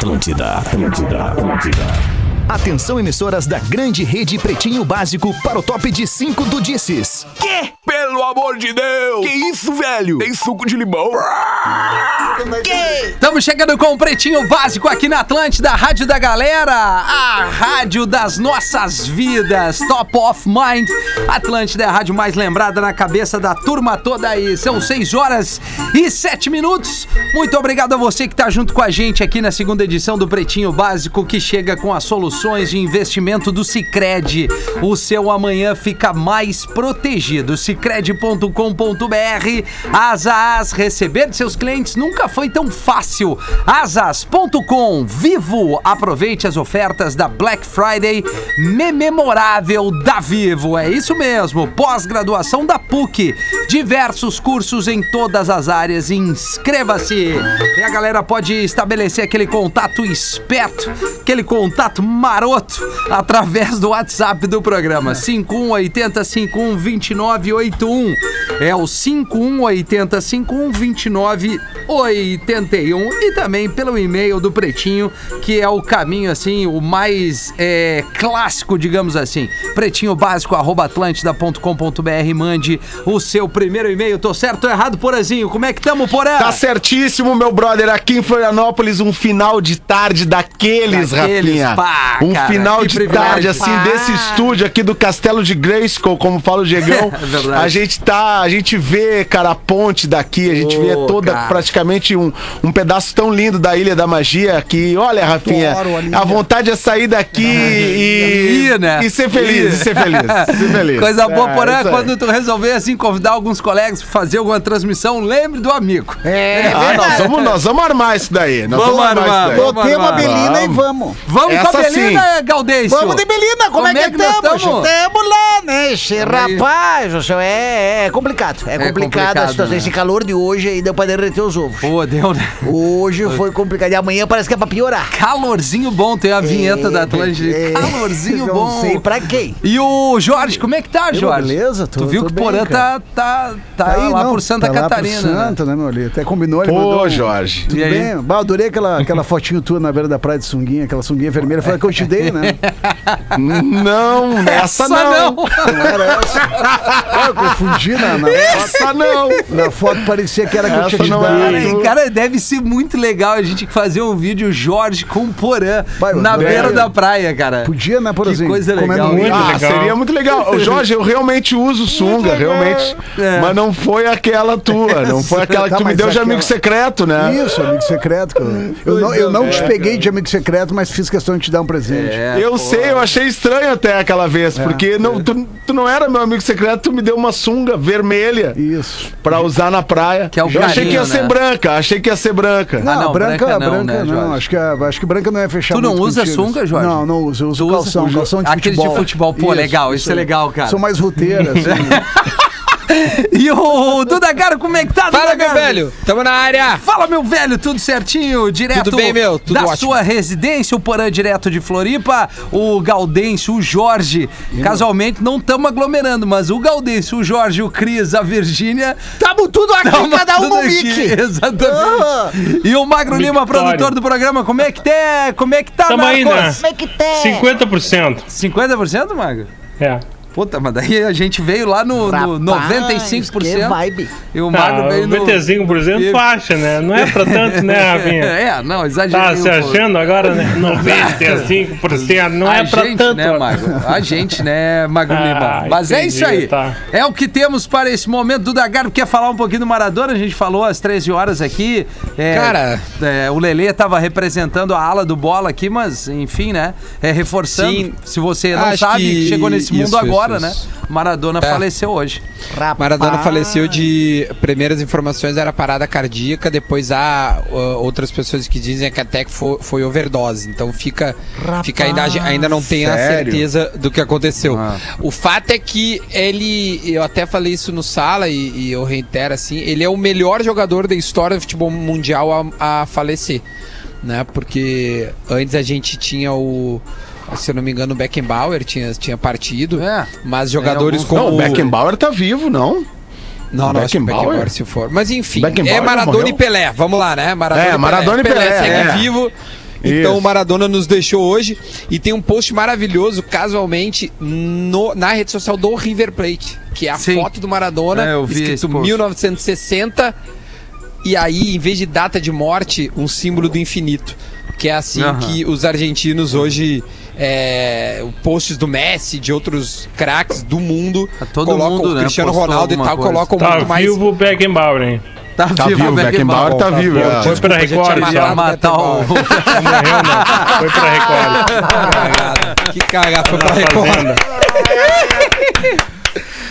Atlântida, Atlântida, Atlântida. Atenção emissoras da grande rede Pretinho Básico para o top de 5 do Disses. Quê? Pelo amor de Deus! Que isso, velho? Tem suco de limão? Estamos chegando com o Pretinho Básico aqui na Atlântida, Rádio da Galera, a rádio das nossas vidas, Top of Mind. Atlântida é a rádio mais lembrada na cabeça da turma toda aí. São 6 horas e 7 minutos. Muito obrigado a você que está junto com a gente aqui na segunda edição do Pretinho Básico, que chega com as soluções de investimento do Cicred. O seu amanhã fica mais protegido. Cicred.com.br. Asas, receber de seus clientes nunca foi tão fácil. Asas.com, vivo. Aproveite as ofertas da Black Friday memorável da Vivo. É isso mesmo. Pós-graduação da PUC. Diversos cursos em todas as áreas. Inscreva-se. E a galera pode estabelecer aquele contato esperto, aquele contato maroto através do WhatsApp do programa. 5180 512981. É o 5180 512981 e também pelo e-mail do Pretinho, que é o caminho assim, o mais é, clássico, digamos assim. Pretinho básico arroba atlântida.com.br. Mande o seu primeiro e-mail. Tô certo ou errado, Porazinho? Como é que tamo, Porã? Tá certíssimo, meu brother. Aqui em Florianópolis, um final de tarde daqueles, Daqueles, Rafinha. pá, um cara, final de tarde, assim, Pá. desse estúdio aqui do Castelo de Grayskull, como fala o Diegão. É a gente tá, a gente vê, cara, a ponte daqui, a gente vê Ô, toda, cara. praticamente um, um pedaço tão lindo da Ilha da Magia que, olha, Rafinha, a vontade é sair daqui e, né? e ser feliz, e ser feliz, ser feliz. Coisa boa, É, aí. quando tu resolver assim convidar alguns colegas pra fazer alguma transmissão, lembre do amigo. É, Ah, nós vamos, nós vamos armar isso daí. Nós Vamos vamos, armar, daí. Botei uma. Belina e Vamos. vamos. Essa com a Belina, Gaudêncio. Vamos de Belina, como, Como é que, é que estamos? tamo? Estamos lá, né? Aí. rapaz, o senhor é, é complicado. É, complicado, complicado, a situação. né? Esse calor de hoje aí deu pra derreter os ovos. Pô, deu, né? Hoje foi complicado. E amanhã parece que é pra piorar. Calorzinho bom, tem a vinheta da Atlântida. É, Calorzinho não bom. sei pra quem. E o Jorge, como é que tá, Jorge? beleza, tô- Tu viu tô que o Porã cara. tá, tá, tá Aí, lá não, por Santa tá Catarina. né? Santa, né, meu ali? Até combinou, ele Pô, mandou. Jorge. Tudo E aí? bem? Bah, adorei aquela, aquela fotinho tua na beira da praia de sunguinha, aquela sunguinha vermelha. Foi a que eu te dei, né? Não, essa Só não. não. Não era essa. Ah, eu confundi na, na, foto, Essa não. na foto, parecia que era que eu Essa tinha te não dado. Cara, cara, deve ser muito legal a gente fazer um vídeo Jorge com Porã Vai, na beira da praia, cara. Podia, né, por Que exemplo? coisa comendo legal. Muito ah, legal. seria muito legal. Jorge, eu realmente uso sunga, realmente. É. Mas não foi aquela tua. Não foi aquela que Tá, tu me deu de aquela- amigo secreto, né? Isso, amigo secreto. cara. Eu não, eu não te peguei de amigo secreto, mas fiz questão de te dar um presente. É, Eu pô. sei, eu achei estranho até aquela vez, porque não, tu, tu não era meu amigo secreto, tu me deu uma sunga vermelha Isso. pra usar na praia. Que é o eu achei que ia carinho, ser né? Branca, achei que ia ser branca. Não, não, branca, branca branca, não, né, não. Acho que, a- acho que branca não é fechar Tu não muito usa contigo. sunga, Jorge? Não, não uso. Eu uso Tu usa calção, o- calção de aquele futebol. de futebol. Pô, legal, isso é legal, cara. Sou mais roteiro, assim. E o Duda Garo, como é que tá, Fala, Duda meu Garo? velho. Tamo na área. Fala, meu velho, tudo certinho? Direto Tudo bem, meu? Tudo da ótimo. sua residência, o Porã direto de Floripa, o Gaudêncio, o Jorge. Casualmente, não estamos aglomerando, mas o Gaudêncio, o Jorge, o Cris, a Virgínia. Tamo tudo aqui, tamo cada um no mic. Exatamente. Ah. E o Magro Lima, produtor do programa, como é que tá? Como é que tá, Tamo aí, né? Marcos? Como é que tá? 50%. 50%, Magro? É. Puta, mas daí a gente veio lá no, no Rapaz, 95%. que vibe. E o Magro Ah, veio no... 95% faixa, né? Não é pra tanto, né, Rafinha? É, não, exagerei Tá um se achando agora, né? 95%. Não a é pra gente, tanto. né, Magro? A gente, né, Magro Ah, Lima? Mas é entendi, isso aí. tá. É o que temos para esse momento. Duda Garbo quer falar um pouquinho do Maradona? A gente falou às 13 horas aqui. É, Cara. é, o Lelê estava representando a ala do bola aqui, mas, enfim, né? É, reforçando. Sim. Se você não sabe, que chegou nesse mundo isso, agora, isso, né? Maradona É. faleceu hoje. Maradona faleceu de. Primeiras informações era parada cardíaca, depois há uh, outras pessoas que dizem que até que foi, foi overdose. Então fica, fica ainda, ainda não tem a certeza do que aconteceu. Ah. O fato é que ele. Eu até falei isso no sala e, e eu reitero assim: ele é o melhor jogador da história do futebol mundial a, a falecer. Né? Porque antes a gente tinha o. Se eu não me engano, o Beckenbauer tinha, tinha partido. É. Mas jogadores alguns- como. Não, o Beckenbauer tá vivo, não. Não, não, acho que o Beckenbauer? Beckenbauer se for. Mas enfim, é Maradona e Pelé. Vamos lá, né? Maradona É, Maradona e Pelé, segue é. vivo. Então Isso. o Maradona nos deixou hoje e tem um post maravilhoso, casualmente, no- na rede social do River Plate, que é a Sim. foto do Maradona, É, eu vi escrito post. 1960, e aí, em vez de data de morte, um símbolo do infinito. Que é assim Aham. que os argentinos hoje. É, posts do Messi, de outros craques do mundo, Tá todo colocam mundo, o né, Cristiano postou Ronaldo e tal, coisa. colocam Tá muito mais. vivo o Beckenbauer, hein? Tá, Tá vivo, o Beckenbauer tá vivo. é. Foi pra Record já. matar o... Morreu, não. Foi pra Record. Cagada. Que cagada, foi pra Na Record.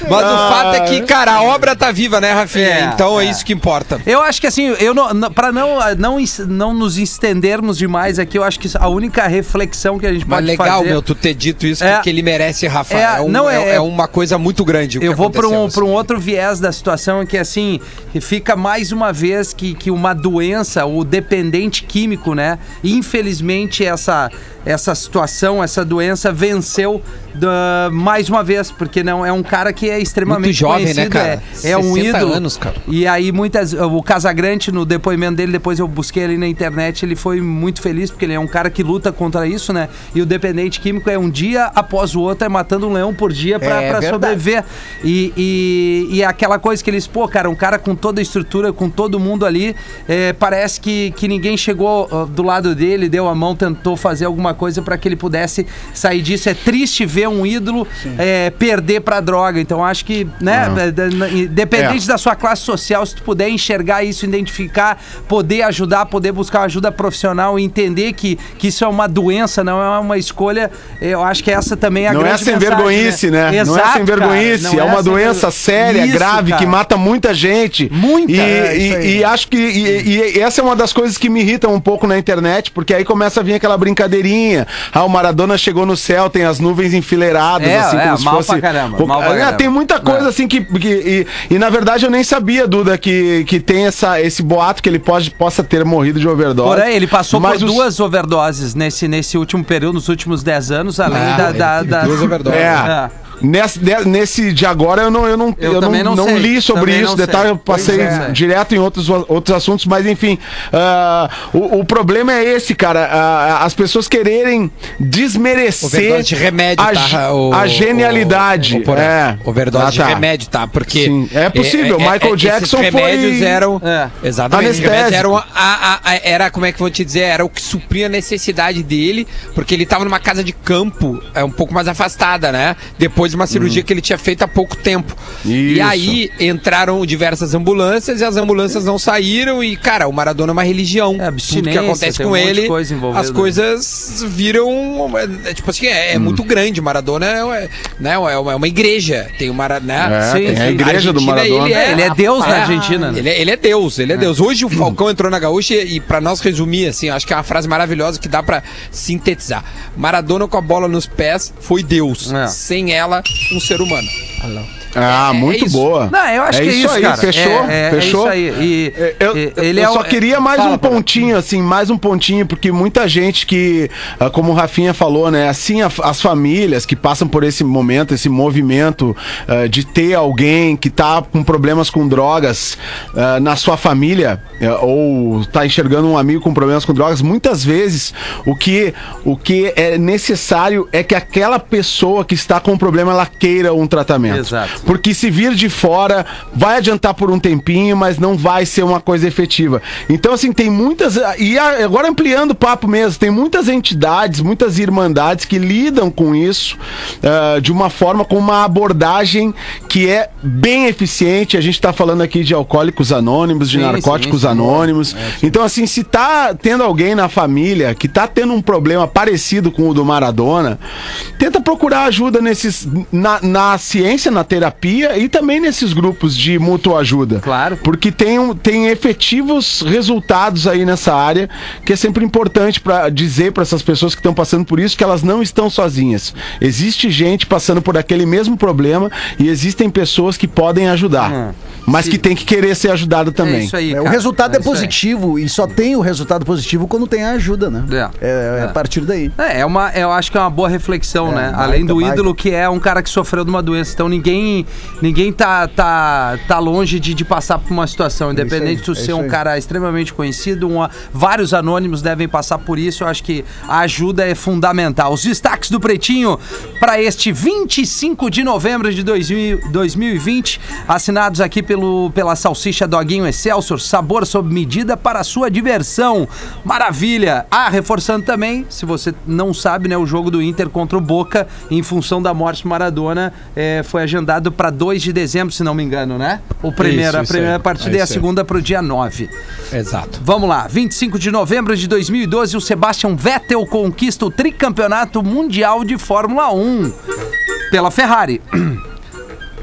Mas o fato é que, cara, a obra tá viva, né, Rafinha? É, então é, é. isso que importa. Eu acho que assim, eu não, não- pra não, não, is- não nos estendermos demais aqui, eu acho que a única reflexão que a gente Mas pode legal, fazer... meu, tu ter dito isso, É. porque ele merece, Rafa. É, É, um- não, é- é- é uma coisa muito grande. Eu vou para um, aconteceu, pra um assim. outro viés da situação que assim, fica mais uma vez que, que uma doença, o dependente químico, né? Infelizmente essa essa situação, essa doença venceu da- mais uma vez, porque não é um cara que é extremamente Muito jovem, né, conhecido, cara? é, é um 60 ídolo. anos, cara. E aí muitas o Casagrande no depoimento dele, depois eu busquei ali na internet, ele foi muito feliz porque ele é um cara que luta contra isso, né? E o dependente químico é um dia após o outro é matando um leão por dia pra É sobreviver. E, e, e aquela coisa que eles, pô, cara, um cara com toda a estrutura, com todo mundo ali, é, parece que, que ninguém chegou ó, do lado dele, deu a mão, tentou fazer alguma coisa pra que ele pudesse sair disso. É triste ver um ídolo é, perder pra droga. Então acho que, né, é, da- independente sua classe social, se tu puder enxergar isso, identificar, poder ajudar, poder buscar ajuda profissional e entender que, que isso é uma doença, não é uma escolha, eu acho que essa também é a Não é grande sem mensagem, vergonhice, né? não é Exato, sem vergonhice. Não É uma doença vergonhice. séria, Isso, grave, cara. que mata muita gente. Muita, E, é, e- e acho que. E, e essa é uma das coisas que me irritam um pouco na internet, porque aí começa a vir aquela brincadeirinha. Ah, o Maradona chegou no céu, tem as nuvens enfileiradas, É, assim, é, como se mal fosse. pra caramba, Pô, mal pra é, caramba. tem muita coisa É. assim que. que- e, e, na verdade eu nem sabia, Duda, que, que tem essa, esse boato que ele pode, possa ter morrido de overdose. Porém, ele passou por os- duas overdoses nesse, nesse último período, nos últimos 10 anos, além Ah, da, ele da, da- duas overdoses. É. Nesse, de- nesse de agora eu não, eu não, Eu eu não, não não li sobre Também isso, detalhe, eu passei é. direto em outros, outros assuntos, mas enfim. ah, o, o problema é esse, cara. ah, as pessoas quererem desmerecer de remédio, a, tá? O- a genialidade. o- o- Porã, é. Overdose Ah, de tá. remédio, tá? Porque. Sim, é possível. Michael Jackson esses remédios foi- eram. É. Exatamente. Remédios eram. A, a- a- era, como é que eu vou te dizer? Era o que supria a necessidade dele, porque ele tava numa casa de campo, é um pouco mais afastada, né? Depois de uma cirurgia que ele tinha feito há pouco tempo. E Isso. aí entraram diversas ambulâncias e as ambulâncias não saíram. E, cara, o Maradona é uma religião. É, Tudo que acontece tem com um monte de ele, coisa as né? coisas viram. é, tipo assim, é, é Hum. muito grande. Maradona é, é, né, é uma, é uma igreja. Tem uma. Né? É, Sim, tem a igreja do Argentina, Maradona. Ele é, Ele é Deus na É. Argentina, né? Ele é, ele é Deus, ele é, Deus. Hoje o Falcão entrou na gaúcha e, e pra nós resumir, assim, acho que é uma frase maravilhosa que dá pra sintetizar. Maradona com a bola nos pés foi Deus. É. Sem ela, um ser humano. Ah, É muito isso. boa. Não, eu acho que é isso, aí, cara. fechou, É, é, fechou. É. E, É, Eu, eu ele é só queria mais Fala, um pontinho, assim, mais um pontinho, porque muita gente que, ah, como o Rafinha falou, né, assim, as famílias que passam por esse momento, esse movimento ah, de ter alguém que tá com problemas com drogas ah, na sua família, eh, ou tá enxergando um amigo com problemas com drogas, muitas vezes o que, o que é necessário é que aquela pessoa que está com o problema, ela queira um tratamento. Exato. Porque se vir de fora, vai adiantar por um tempinho, mas não vai ser uma coisa efetiva. Então, assim, tem muitas. E agora ampliando o papo mesmo, tem muitas entidades, muitas irmandades que lidam com isso ah, de uma forma, com uma abordagem que é bem eficiente. A gente está falando aqui de alcoólicos anônimos, de Sim, narcóticos sim, sim. anônimos. então, assim, se tá tendo alguém na família que tá tendo um problema parecido com o do Maradona, tenta procurar ajuda nesses na, na ciência, na terapia e também nesses grupos de mútua ajuda. Claro. Porque tem, um, tem efetivos resultados aí nessa área que é sempre importante para dizer para essas pessoas que estão passando por isso que elas não estão sozinhas. Existe gente passando por aquele mesmo problema e existem pessoas que podem ajudar. Mas Sim. que tem que querer ser ajudado também. É isso aí. É, o cara. resultado é, aí. positivo e só tem o resultado positivo quando tem a ajuda, né? É. É, é a partir daí. É, é uma, eu acho que é uma boa reflexão, É, né? Além do ídolo que é um cara que sofreu de uma doença. Então ninguém, ninguém tá, tá, tá longe de, de passar por uma situação. Independente de aí, tu é ser um aí. cara extremamente conhecido, uma- vários anônimos devem passar por isso. Eu acho que a ajuda é fundamental. Os destaques do Pretinho para este 25 de novembro de 2000 2020, assinados aqui pelo, pela Salsicha Doguinho Excelsior, sabor sob medida para a sua diversão. Maravilha! Ah, reforçando também, se você não sabe, né, o jogo do Inter contra o Boca, em função da morte do Maradona, eh, foi agendado para 2 de dezembro, se não me engano, né? O primeiro, Isso, a primeira partida É e a segunda para o dia 9. Exato. Vamos lá, 25 de novembro de 2012, o Sebastian Vettel conquista o tricampeonato mundial de Fórmula 1 pela Ferrari.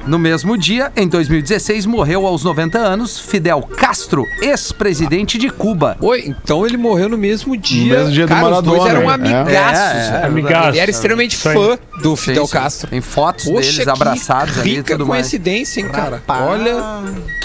No mesmo dia, em 2016, morreu aos 90 anos Fidel Castro, ex-presidente de Cuba. Oi, então ele morreu no mesmo dia. mesmo dia do Cara, os dois Maradona, eram é. amigaços. É, é, né? amigaços. Ele era extremamente fã do Fidel Sim, sim. Castro. Tem fotos Poxa, deles que abraçados ali e rica tudo mais. coincidência, hein, cara? Olha,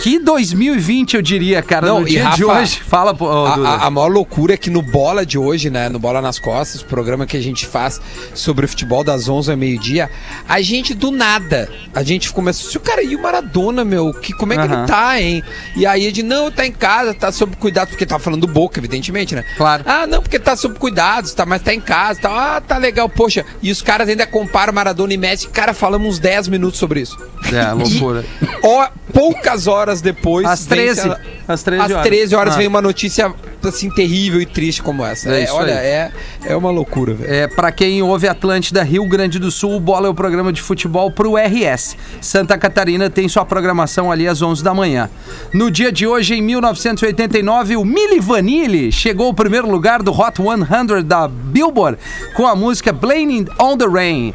Que 2020, eu diria, cara, Não, no e dia de Rafa, hoje. Fala, ô, a, a, a maior loucura é que no Bola de hoje, né, no Bola nas Costas, programa que a gente faz sobre o futebol das 11 ao meio-dia, a gente do nada, a gente começou, se o cara e o Maradona, meu, que como é que ele tá, hein? E aí ele de não, tá em casa, tá sob cuidado, porque tá falando do Boca, evidentemente, né? Claro. Ah, não, porque tá sob cuidados, tá, mas tá em casa, tá, ah, tá legal, poxa. E os caras ainda comparam Maradona e Messi, cara, falamos uns 10 minutos sobre isso. É, loucura. Ó, poucas horas depois. Às vem 13. essa- Às 13 às horas. 13 horas Ah. vem uma notícia assim terrível e triste como essa. É É, isso olha, aí. é, é uma loucura, velho. É, para quem ouve Atlântida, Rio Grande do Sul, o Bola é o programa de futebol pro RS. Santa Catarina tem sua programação ali às 11 da manhã. No dia de hoje, em 1989, o Milli Vanilli chegou ao primeiro lugar do Hot 100 da Billboard com a música Blaming on the Rain.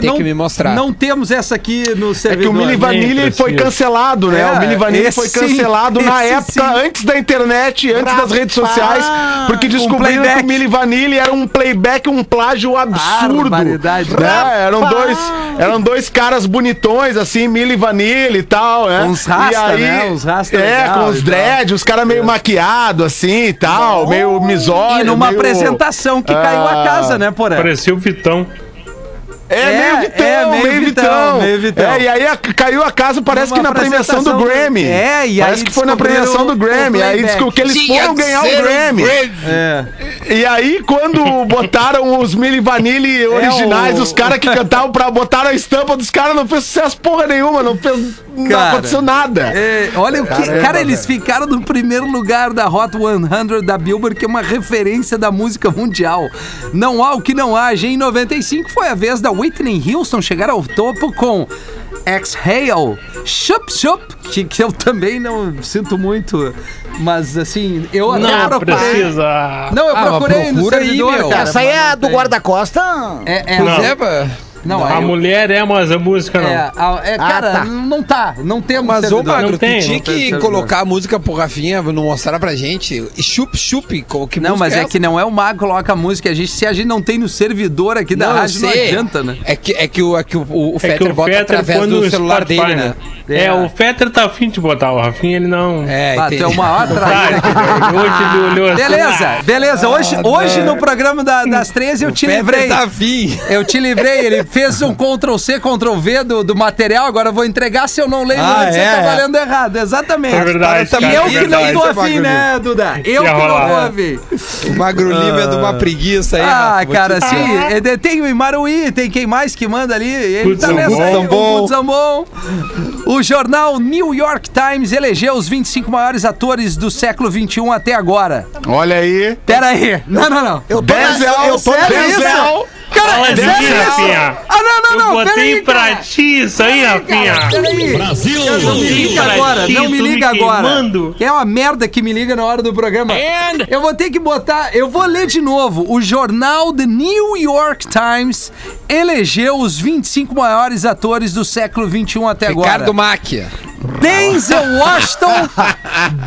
ter que me mostrar. Não temos essa aqui no É que servidor. o Mili Vanilli foi cancelado, né? É, o Mili Vanilli foi cancelado na esse época, sim. antes da internet, antes das redes sociais, porque descobriram que playback. o Mili Vanilli era um playback, um plágio absurdo. Né? Eram dois, eram dois caras bonitões, assim, Mili Vanilli e tal, né? Uns rasta, E né? Uns rasta É, legal com os tal. dreads, os caras meio maquiados, assim e tal, meio misógino. E numa meio- apresentação que caiu a Ah, casa, né, Porã? Parecia o Vitão. É, É, meio Vitão, é, meio meio, Vitão, Vitão, meio Vitão. É, e aí a- caiu a casa, parece Numa que na premiação do do- Grammy. É, e Parece aí que foi na premiação do Grammy. Aí que eles Tinha foram ganhar o um Grammy. É. E aí, quando botaram os Milli Vanilli originais, o- os caras que cantavam pra botar a estampa dos caras, não fez sucesso porra nenhuma, não fez. não Cara, aconteceu nada. É, olha o que. cara, eles ficaram no primeiro lugar da Hot 100 da Billboard, que é uma referência da música mundial. Não há o que não haja. Em 95 foi a vez da Whitney Houston chegar ao topo com Exhale, Chup Chup, que, que eu também não sinto muito, mas assim, eu Não procurei. precisa. Não, eu Ah, procurei no procura aí, servidor, meu. cara. Essa aí é do guarda-costa. É, é, Não. Pois é, pá. Não, A é, eu- mulher é, mas a música não. é, a- é, Ah, cara, tá. não tá, não temos Mas, ô servidor. Magro, Não tu tem, tinha tem que servidor. colocar a música pro Rafinha, não mostrar pra gente. Chup, chup, que Não, mas é essa? que não é o Mago que coloca a música. A gente, se a gente não tem no servidor aqui da Não, rádio, não adianta, né? É que, é que, o, é que o, o, o É Fetter bota Fetter através do no celular Spotify, dele, né? É, o Fetter tá afim de botar o Rafinha, ele não. É, Ah, tu entendi. é o maior traíra que ele- hoje ele olhou assim. Beleza, beleza. Hoje, Ah, hoje não. no programa da- das 13 eu te livrei. tá afim. Eu te livrei, ele fez um Ctrl C, Ctrl V do, do material, agora eu vou entregar se eu não lembro Ah, você é? tá valendo errado, exatamente. É verdade, Tá E cara, eu é que não tô afim, né, Duda? Eu que não tô afim. O Magro Lima é de uma preguiça aí. Ah, Rafa, cara, te- sim. é, Tem o Imaruí, tem quem mais que manda ali. Ele tá Gutzão nessa bom. aí, o bom. O jornal New York Times elegeu os 25 maiores atores do século XXI até agora. Olha aí. Pera aí. Não, não, não. Eu tô, na, Denzel, eu tô sério nessa. Cara, Fala é de sério mim, isso? Rafinha. Ah, não, não, não. Eu botei aí, pra cara. ti isso aí, Rafinha. Brasil! Não me liga agora, ti, não me liga agora. é uma merda que me liga na hora do programa. Eu vou ter que botar. Eu vou ler de novo. O jornal The New York Times elegeu os 25 maiores atores do século XXI até agora. Ricardo Máquia. Denzel Washington.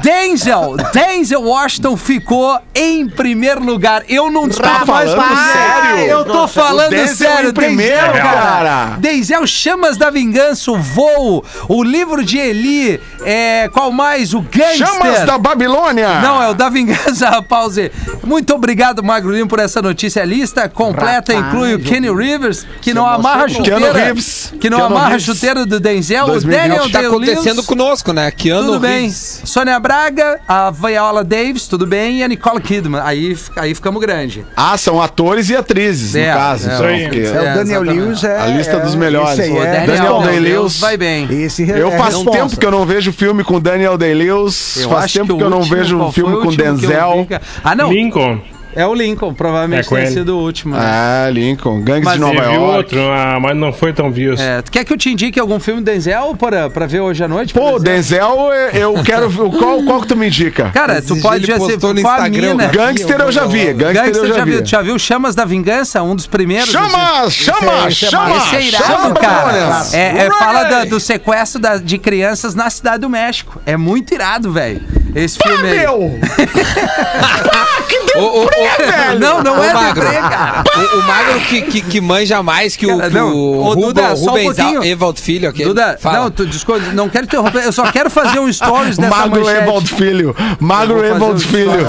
Denzel. Denzel Washington ficou em primeiro lugar. Eu não estou Tá mais falando sério? Eu tô falando Denzel sério. em primeiro, Denzel, cara. Denzel Chamas da Vingança, o Voo, o livro de Eli, é, qual mais? O Gangster. Chamas da Babilônia! Não, é o da vingança, pause. Muito obrigado, Magro Lima, por essa notícia. A lista completa inclui o Kenny Rivers, que não amarra chuteira. Que não amarra Reeves. chuteira do Denzel. O 2020. Daniel Tá acontecendo conosco, né? Keanu Tudo bem. Reeves. Sônia Braga, a Viola Davis, tudo bem. E a Nicole Kidman. Aí, aí ficamos grande. Ah, são atores e atrizes, É, no caso. é. Isso aí. porque É, o É, Daniel exatamente. Lewis é. A lista dos é- melhores. esse aí O é- Daniel Day-Lewis Day-Lewis vai bem. Esse Eu é faz tempo que eu não vejo filme com Daniel Day-Lewis, faz acho tempo que, o eu não vejo um filme o com que vi, Denzel. Ah, não. Lincoln. É o Lincoln, provavelmente É ele. sido o último. né? Ah, Lincoln, Gangues Mas de Nova York. outro, ah, mas não foi tão visto. É, tu quer que eu te indique algum filme do Denzel pra, pra ver hoje à noite? Pô? Denzel, eu quero ver. Qual, qual que tu me indica? Cara, tu Esse pode dia ver ele se postou no com a Instagram, mina. né? Gangster eu já vi. Gangster, Gangster eu já, já vi. viu, já viu Chamas da Vingança? Um dos primeiros. Chama, chama, esse é chama! Esse é irado, chama, cara. É, é, fala da- do sequestro da- de crianças na cidade do México. É muito irado, velho. Esse filme aí. Meu! Ô, ô, ô, Não, não Ô, é Magro. deprê, cara. O, o Magro que, que, que manja mais que o, Cara, que não, o, Ruba- Duda, só um Rubens pouquinho. Evald Filho. Aquele. Duda, Fala. não, tu, desculpa, não quero interromper. Eu só quero fazer um stories dessa Magro manchete. Evald Filho. Magro Eu vou fazer Evald um Filho.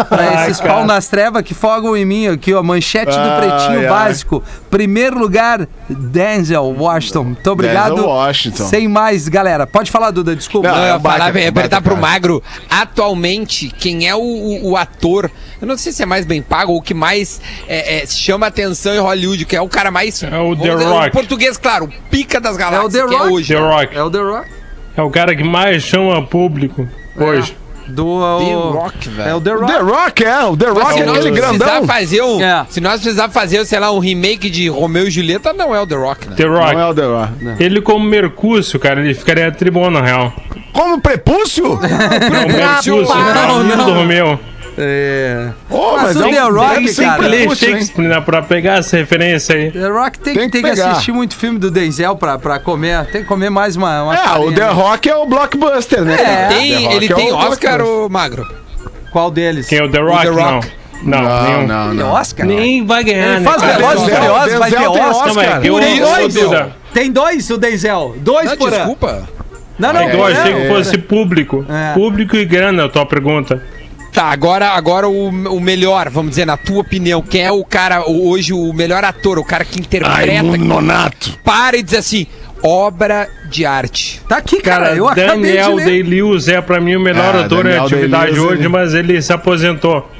Pra Ai, esses cara. pau nas trevas que fogam em mim aqui, ó. Manchete do Ai, Pretinho ai. Básico. Primeiro lugar, Denzel Washington. Muito obrigado. Denzel Washington. Sem mais, galera. Pode falar, Duda, desculpa. Não, Não, eu é ia baita perguntar pro cara. Atualmente, quem é o, o- o ator, eu não sei se é mais bem pago ou o que mais é, é, chama atenção em Hollywood, que é o cara mais... É o The dizer, Rock. Em português, claro, o pica das É o galáxias, The que é Rock. hoje. The Rock. É o The Rock. É o cara que mais chama público hoje. Do, The Rock, velho. É o The Rock. The Rock, é. O The Mas Rock se é nós aquele grandão. fazer um, É. se nós precisar fazer, sei lá, um remake de Romeu e Julieta, não é o The Rock, né? The Rock. Não é o The Rock. Ele como Mercúcio, cara, ele ficaria tribom na real. Como prepúcio? Não, Mercúcio, Não, não. do Romeu. É. Ô, Mas o é The Rock, tem que cara, Ler prepúcio, hein? Shakespeare, né, pra pegar essa referência aí. The Rock tem, Tem que, que tem que assistir muito filme do Denzel pra, pra comer. Tem que comer mais uma. uma É, o The né? Rock é o blockbuster, né? É. Tem, ele é tem o Oscar, blockbuster. o Magro? Qual deles? Quem é o The Rock? The Rock. Não. Não, Não, nenhum. não, Tem não. Oscar? Nem vai ganhar, Ele né, faz? Velozes e Furiosos, vai ter tem Oscar. Oscar. que Por isso, Tem dois, o Denzel. Dois Não, por ano. desculpa. Não, não, é que eu achei não. que fosse público. É. Público e grana, é a tua pergunta. Tá, agora, agora o, o melhor, vamos dizer, na tua opinião, quem é o cara, o- hoje, o melhor ator, o cara que interpreta, que Nonato. para e diz assim, obra de arte. Tá aqui, cara. Cara, eu acabei Daniel de ler. Day-Lewis é pra mim o melhor Ah, ator em atividade hoje, ele- mas ele se aposentou.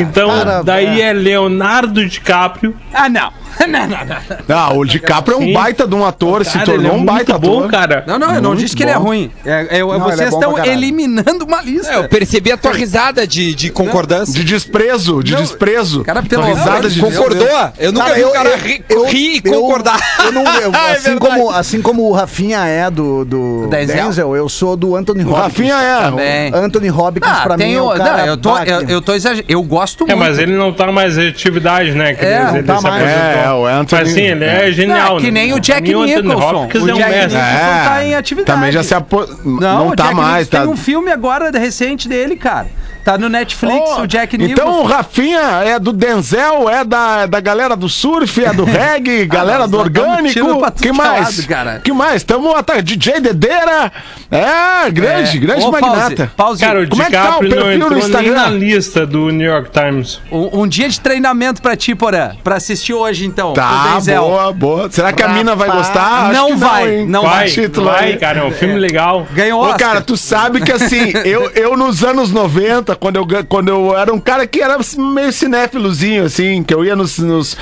Então, Cara, daí é Leonardo DiCaprio. Ah, não. não, não, não. Ah, o DiCaprio é um Sim. baita de um ator, se Cara, ele tornou é um baita muito bom, ator. cara. Não, não, eu não Muito disse que ele é bom. ruim. É, é- Não, é vocês bom estão eliminando uma lista. É, eu percebi a tua risada de, de concordância. De desprezo, de Não, desprezo. cara, amor risada de. Concordou? Eu nunca Cara, vi eu- o cara eu- ri, eu- rir e eu- concordar. eu não- eu- É assim, como, assim como o Rafinha é do, do Denzel? Denzel? eu sou do Anthony O Hopkins. Rafinha é. Também. Anthony Hopkins, Ah, pra mim, é o. o cara... não, eu tô, eu, eu tô exagerando. Eu gosto É, muito. mas ele não tá mais em atividade, né? Que É, ele, não tá se mais. aposentou. É, o Anthony- Mas sim, ele é genial. Ah, que né? nem o Pra Jack Anthony Nicholson. Hopkins O é um Jack mestre. Nicholson tá em atividade. Também já se apo... Não, o tá Jack mais, Nicholson tá. Tem um filme agora recente dele, cara. Tá no Netflix, Oh, o Jack Então o Nicholson. Rafinha é do Denzel, é da, da galera do surf, é do reggae, galera nós do orgânico. Que é mais? lado, cara. Que mais? Tamo atrás. DJ Dedeira. É, grande, grande Ô, magnata. Pause, pause. Cara, o Como é que tá o não perfil no Instagram? na lista do New York Times. Um, um dia de treinamento pra ti, Porã. Pra assistir hoje, então. Tá, do Denzel. boa, boa. Será que a mina vai gostar? Não que vai, hein? não vai, Título vai, cara, é um filme legal. Ganhou Ô, Oscar. cara, tu sabe que assim, eu, eu nos anos 90, quando eu, quando eu era um cara que era meio cinéfilozinho, assim, que eu ia nos. nos-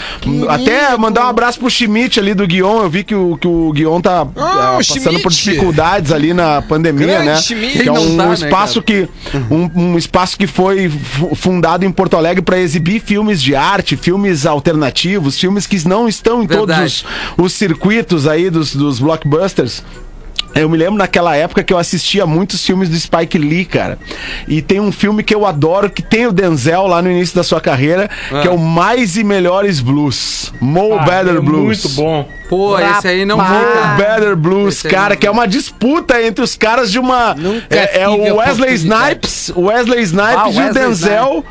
até mandar um abraço pro Schmidt ali do Guion. Eu vi que o, que o Guion tá Ah, ah, o passando por Schmidt. dificuldades ali na pandemia, Grande né? Schmidt. Que é não um tá, né, espaço que. Um, um espaço que foi fu- fundado em Porto Alegre para exibir filmes de arte, filmes alternativos, filmes que não estão em todos Verdade. os, os circuitos aí dos, dos blockbusters. Eu me lembro naquela época que eu assistia muitos filmes do Spike Lee, cara. E tem um filme que eu adoro, que tem o Denzel lá no início da sua carreira, que é o Mais e Melhores Blues. Mo Ah, Better é Blues. Muito bom. Pô, esse aí não vi, Mo cara. Better Blues, cara, que é uma disputa entre os caras de uma. Nunca É, é o Wesley. Snipes, o Wesley Snipes Ah, e o Wesley Denzel.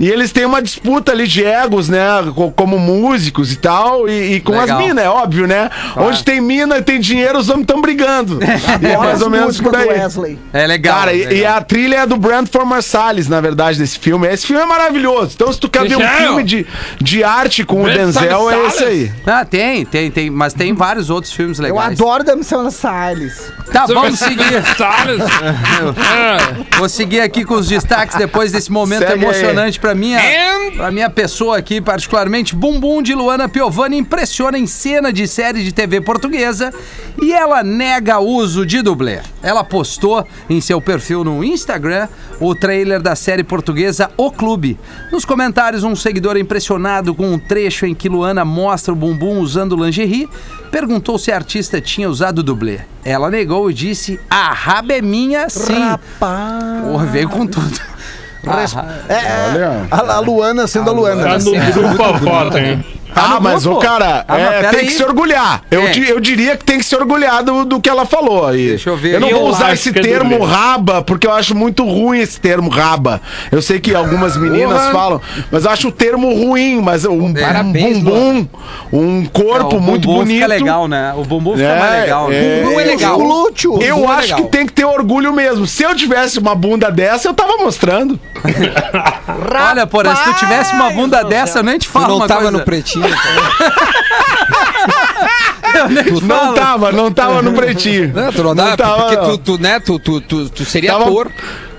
E eles têm uma disputa ali de egos, né? co- Como músicos e tal. E, e com Legal. as minas, é óbvio, né? Onde tem mina e tem dinheiro, os homens estão brigando. É mais ou menos por aí. Wesley. É legal. Cara, e, legal. e a trilha é do Brandford Marsalis, na verdade, desse filme. Esse filme é maravilhoso. Então, se tu quer ver um Michel. filme de, de arte com o Denzel, é esse aí. Ah, tem, tem, tem. Mas tem vários outros filmes Eu legais. adoro da Missão Salles. Tá, vamos seguir. Salles. Vou seguir aqui com os destaques depois desse momento Segue emocionante pra minha, And- pra minha pessoa aqui, particularmente. Bumbum de Luana Piovani impressiona em cena de série de TV portuguesa e ela nega uso de dublê. Ela postou em seu perfil no Instagram o trailer da série portuguesa O Clube. Nos comentários, um seguidor impressionado com um trecho em que Luana mostra o bumbum usando lingerie perguntou se a artista tinha usado dublê. Ela negou e disse: A raba é minha, sim. Rapaz. Porra, veio com tudo. É, é, Olha. a, a Luana sendo a, Luana. Tá no grupo a foto, hein? Ah, no mas grupo? o cara, Ah, mas é, pera tem aí. que se orgulhar. Eu, É. di- eu diria que tem que se orgulhar do, do que ela falou aí. Deixa eu ver não aqui. vou Eu usar esse é termo raba, porque eu acho muito ruim esse termo raba. Eu sei que algumas meninas Porra. falam, mas eu acho o termo ruim, mas um, um Parabéns, bumbum, um corpo É, o muito bumbum bonito. Fica legal, né? O bumbum fica É, mais legal. né? é. Bumbum é legal. Glúteo. Eu Bumbum é acho legal. que tem que ter orgulho mesmo. Se eu tivesse uma bunda dessa, eu tava mostrando. Olha, porra, se tu tivesse uma bunda dessa, eu nem te falo não tava coisa. no pretinho. Não tava, não tava no pretinho. Não, tu não dá, tava, porque não. tu, tu, né, tu, tu, tu, tu seria Tava- ator.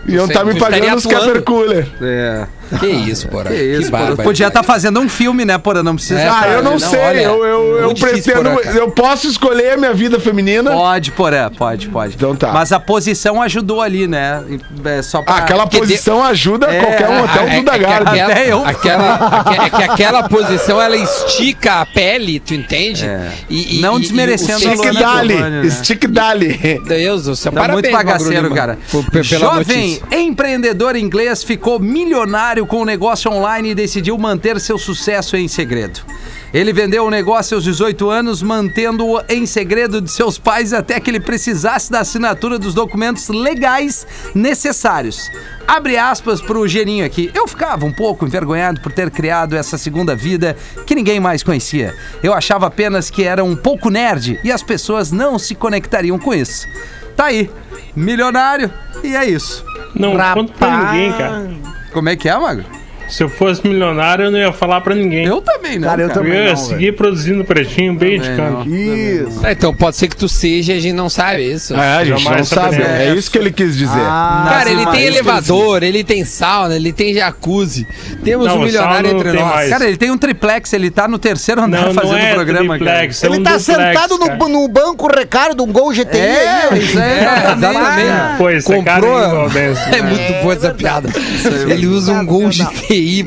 E eu Você- tá me pagando os atuando. Caper Cooler. É. Que isso, porra. Que isso, bárbaro. Podia estar fazendo um filme, né, porra? Não precisa. É, Ah, eu não, Não, sei, olha, eu, eu, eu difícil, pretendo. Porã, eu posso escolher a minha vida feminina. Pode, porra, pode, pode. Então tá. Mas a posição ajudou ali, né? É só pra... Ah, aquela Porque posição ajuda É, qualquer um, até o é- Duda é que Garbi. aquela, Até eu aquela, aque- é que aquela posição ela estica a pele, tu entende? É. E, e- Não e- desmerecendo e o a Stick Dali, né? stick Dali. Deus do céu, Tá parabéns, muito bagaceiro, cara. Jovem empreendedor inglês ficou milionário com o negócio online e decidiu manter seu sucesso em segredo. Ele vendeu o negócio aos 18 anos, mantendo-o em segredo de seus pais até que ele precisasse da assinatura dos documentos legais necessários. Abre aspas pro Geninho aqui. Eu ficava um pouco envergonhado por ter criado essa segunda vida que ninguém mais conhecia. Eu achava apenas que era um pouco nerd e as pessoas não se conectariam com isso. Tá aí, milionário e é isso. Não conto pra ninguém, cara. Como é que é, Mago? Se eu fosse milionário, eu não ia falar pra ninguém. Eu também não, Cara, eu Eu também ia não, seguir produzindo pretinho bem de canto. Isso. Ah, então pode ser que tu seja, a gente não sabe isso. É, a gente Jamais não sabe. É isso que ele quis dizer. Ah, Cara, ele tem elevador, ele tem sauna, ele tem jacuzzi. Temos Não, um milionário entre nós. mais. Cara, ele tem um triplex, ele tá no terceiro andar Não, fazendo não é programa, triplex, cara. é Ele um tá duplex, sentado no, no banco recaro de um Gol GTI É, aí, isso É, exatamente. esse cara Comprou. é É né? muito boa essa piada. Ele usa um gol de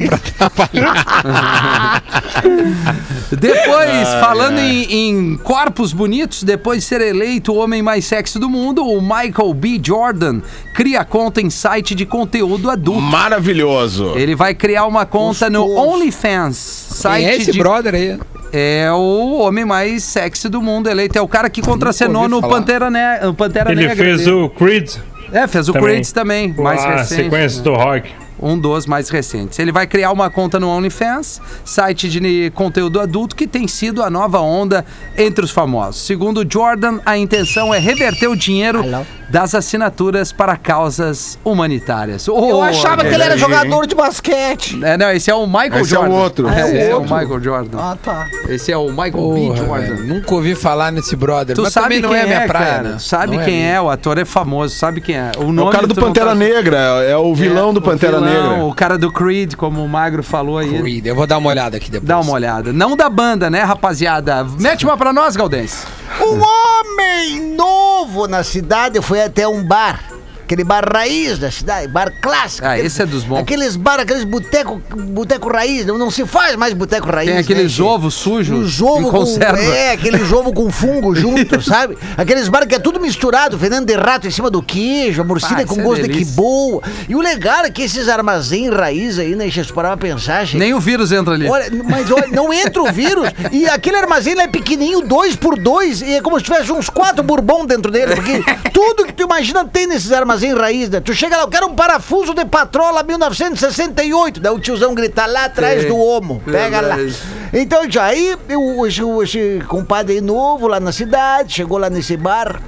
Pra trabalhar. Depois, falando em, em corpos bonitos, depois de ser eleito o homem mais sexy do mundo, o Michael B. Jordan cria conta em site de conteúdo adulto. Maravilhoso. Ele vai criar uma conta no. OnlyFans, site Quem é esse de brother aí? É o homem mais sexy do mundo eleito. É o cara que contracenou no falar. Pantera, ne Pantera Ele Negra. fez dele. o Creed. É, fez o também. Creed também, mais a recente. sequência né? do rock. Um dos mais recentes. Ele vai criar uma conta no OnlyFans, site de conteúdo adulto que tem sido a nova onda entre os famosos. Segundo Jordan, a intenção é reverter o dinheiro das assinaturas para causas humanitárias. Eu Oh, achava que ele era aí, jogador de basquete. É, não, esse é o Michael Esse é o Jordan. outro. É, Ah, é o esse é o outro. Michael Jordan. Ah, tá. Esse é o Michael B. Porra, Jordan. velho, nunca ouvi falar nesse brother. Tu mas sabe também quem não é a minha é, praia, cara. né? Sabe Não quem minha. é, o ator é famoso, sabe quem é. O, É o nome cara do Pantera tá- Negra, é o vilão É, do o Pantera vilão, Negra. O cara do Creed, como o Magro falou aí. Creed. Eu vou dar uma olhada aqui depois. Dá uma olhada. Não da banda, né, rapaziada? Mete uma pra nós, Galdense. Um homem novo na cidade foi até um bar aquele bar raiz da cidade, bar clássico. Ah, esse é dos bons. Aqueles bar, aqueles boteco, boteco raiz, não, não se faz mais boteco raiz. Tem aqueles né, ovos sujos Os em ovos com, conserva. é, aqueles ovos com fungo junto, sabe? Aqueles bar que é tudo misturado, veneno de rato em cima do queijo, a morcilha Ah, com é gosto de que boa. E o legal é que esses armazém raiz aí, né, deixa eu parar pra pensar, gente. Nem o vírus entra ali. Olha, mas olha, não entra o vírus. E aquele armazém lá é pequenininho, dois por dois, e é como se tivesse uns quatro bourbon dentro dele, porque tudo que tu imagina tem nesses armazéns raiz, né? Tu chega lá, eu quero um parafuso de patrola 1968, daí o tiozão grita lá atrás Sim, do homo, pega lá. verdade. Então, já aí, eu, esse, esse compadre novo lá na cidade, chegou lá nesse bar,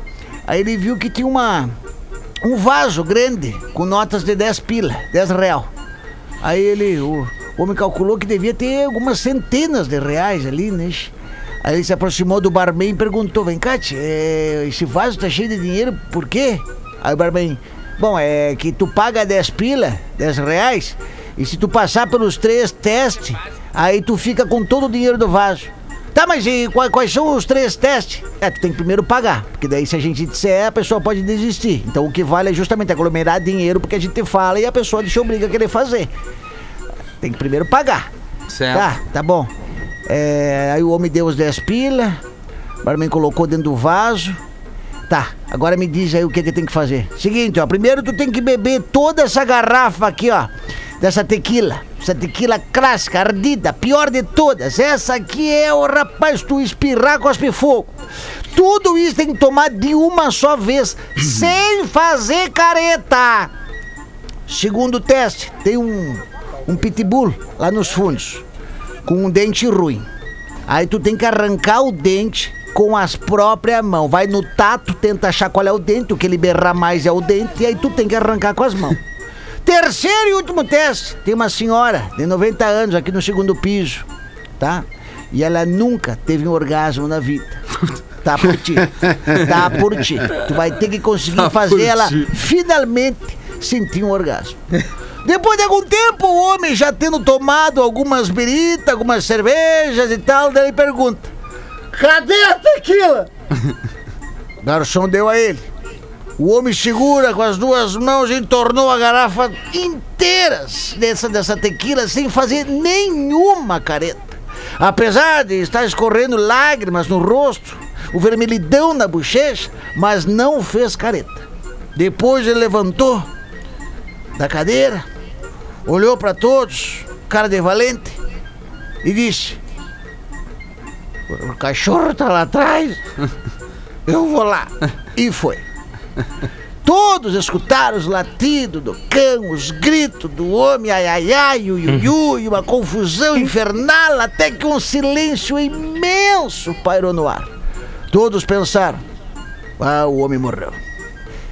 aí ele viu que tinha uma, um vaso grande com notas de 10 pila, 10 real. Aí ele, o, homem calculou que devia ter algumas centenas de reais ali, né? Aí ele se aproximou do barman e perguntou, vem cá, tchê, é, esse vaso tá cheio de dinheiro, por quê? Aí o barman, bom, é que tu paga 10 pila, 10 reais, e se tu passar pelos três testes, aí tu fica com todo o dinheiro do vaso. Tá, mas e quais, quais são os três testes? É, tu tem que primeiro pagar, porque daí se a gente disser, a pessoa pode desistir. Então o que vale é justamente aglomerar dinheiro porque a gente fala e a pessoa te obriga a querer fazer. Tem que primeiro pagar. Certo. Tá, tá bom. É, aí o homem deu os 10 pila, o barman colocou dentro do vaso. Tá, agora me diz aí o que que tem que fazer. Seguinte, ó, primeiro tu tem que beber toda essa garrafa aqui, ó, dessa tequila. Essa tequila clássica, ardida, pior de todas. Essa aqui é o rapaz, tu espirrar, cospe fogo. Tudo isso tem que tomar de uma só vez, sem fazer careta. Segundo teste, tem um, um pitbull lá nos fundos, com um dente ruim. Aí tu tem que arrancar o dente com as próprias mãos. Vai no tato, tenta chacoalhar o dente, o que ele berrar mais é o dente, e aí tu tem que arrancar com as mãos. Terceiro e último teste, tem uma senhora de 90 anos aqui no segundo piso, tá? E ela nunca teve um orgasmo na vida. Tá por ti. Tá por ti. Tu vai ter que conseguir Tá fazer ela ti. finalmente sentir um orgasmo. Depois de algum tempo, o homem já tendo tomado algumas biritas, algumas cervejas e tal, daí ele pergunta: Cadê a tequila? Garçom deu a ele. O homem segura com as duas mãos e entornou a garrafa inteiras dessa, dessa tequila sem fazer nenhuma careta. Apesar de estar escorrendo lágrimas no rosto, o vermelhidão na bochecha, mas não fez careta. Depois ele levantou da cadeira, olhou para todos, cara de valente, e disse: O cachorro tá lá atrás, eu vou lá. E foi. Todos escutaram os latidos do cão, os gritos do homem, ai ai ai, ui, ui, ui, uma confusão infernal, até que um silêncio imenso pairou no ar. Todos pensaram: ah, o homem morreu.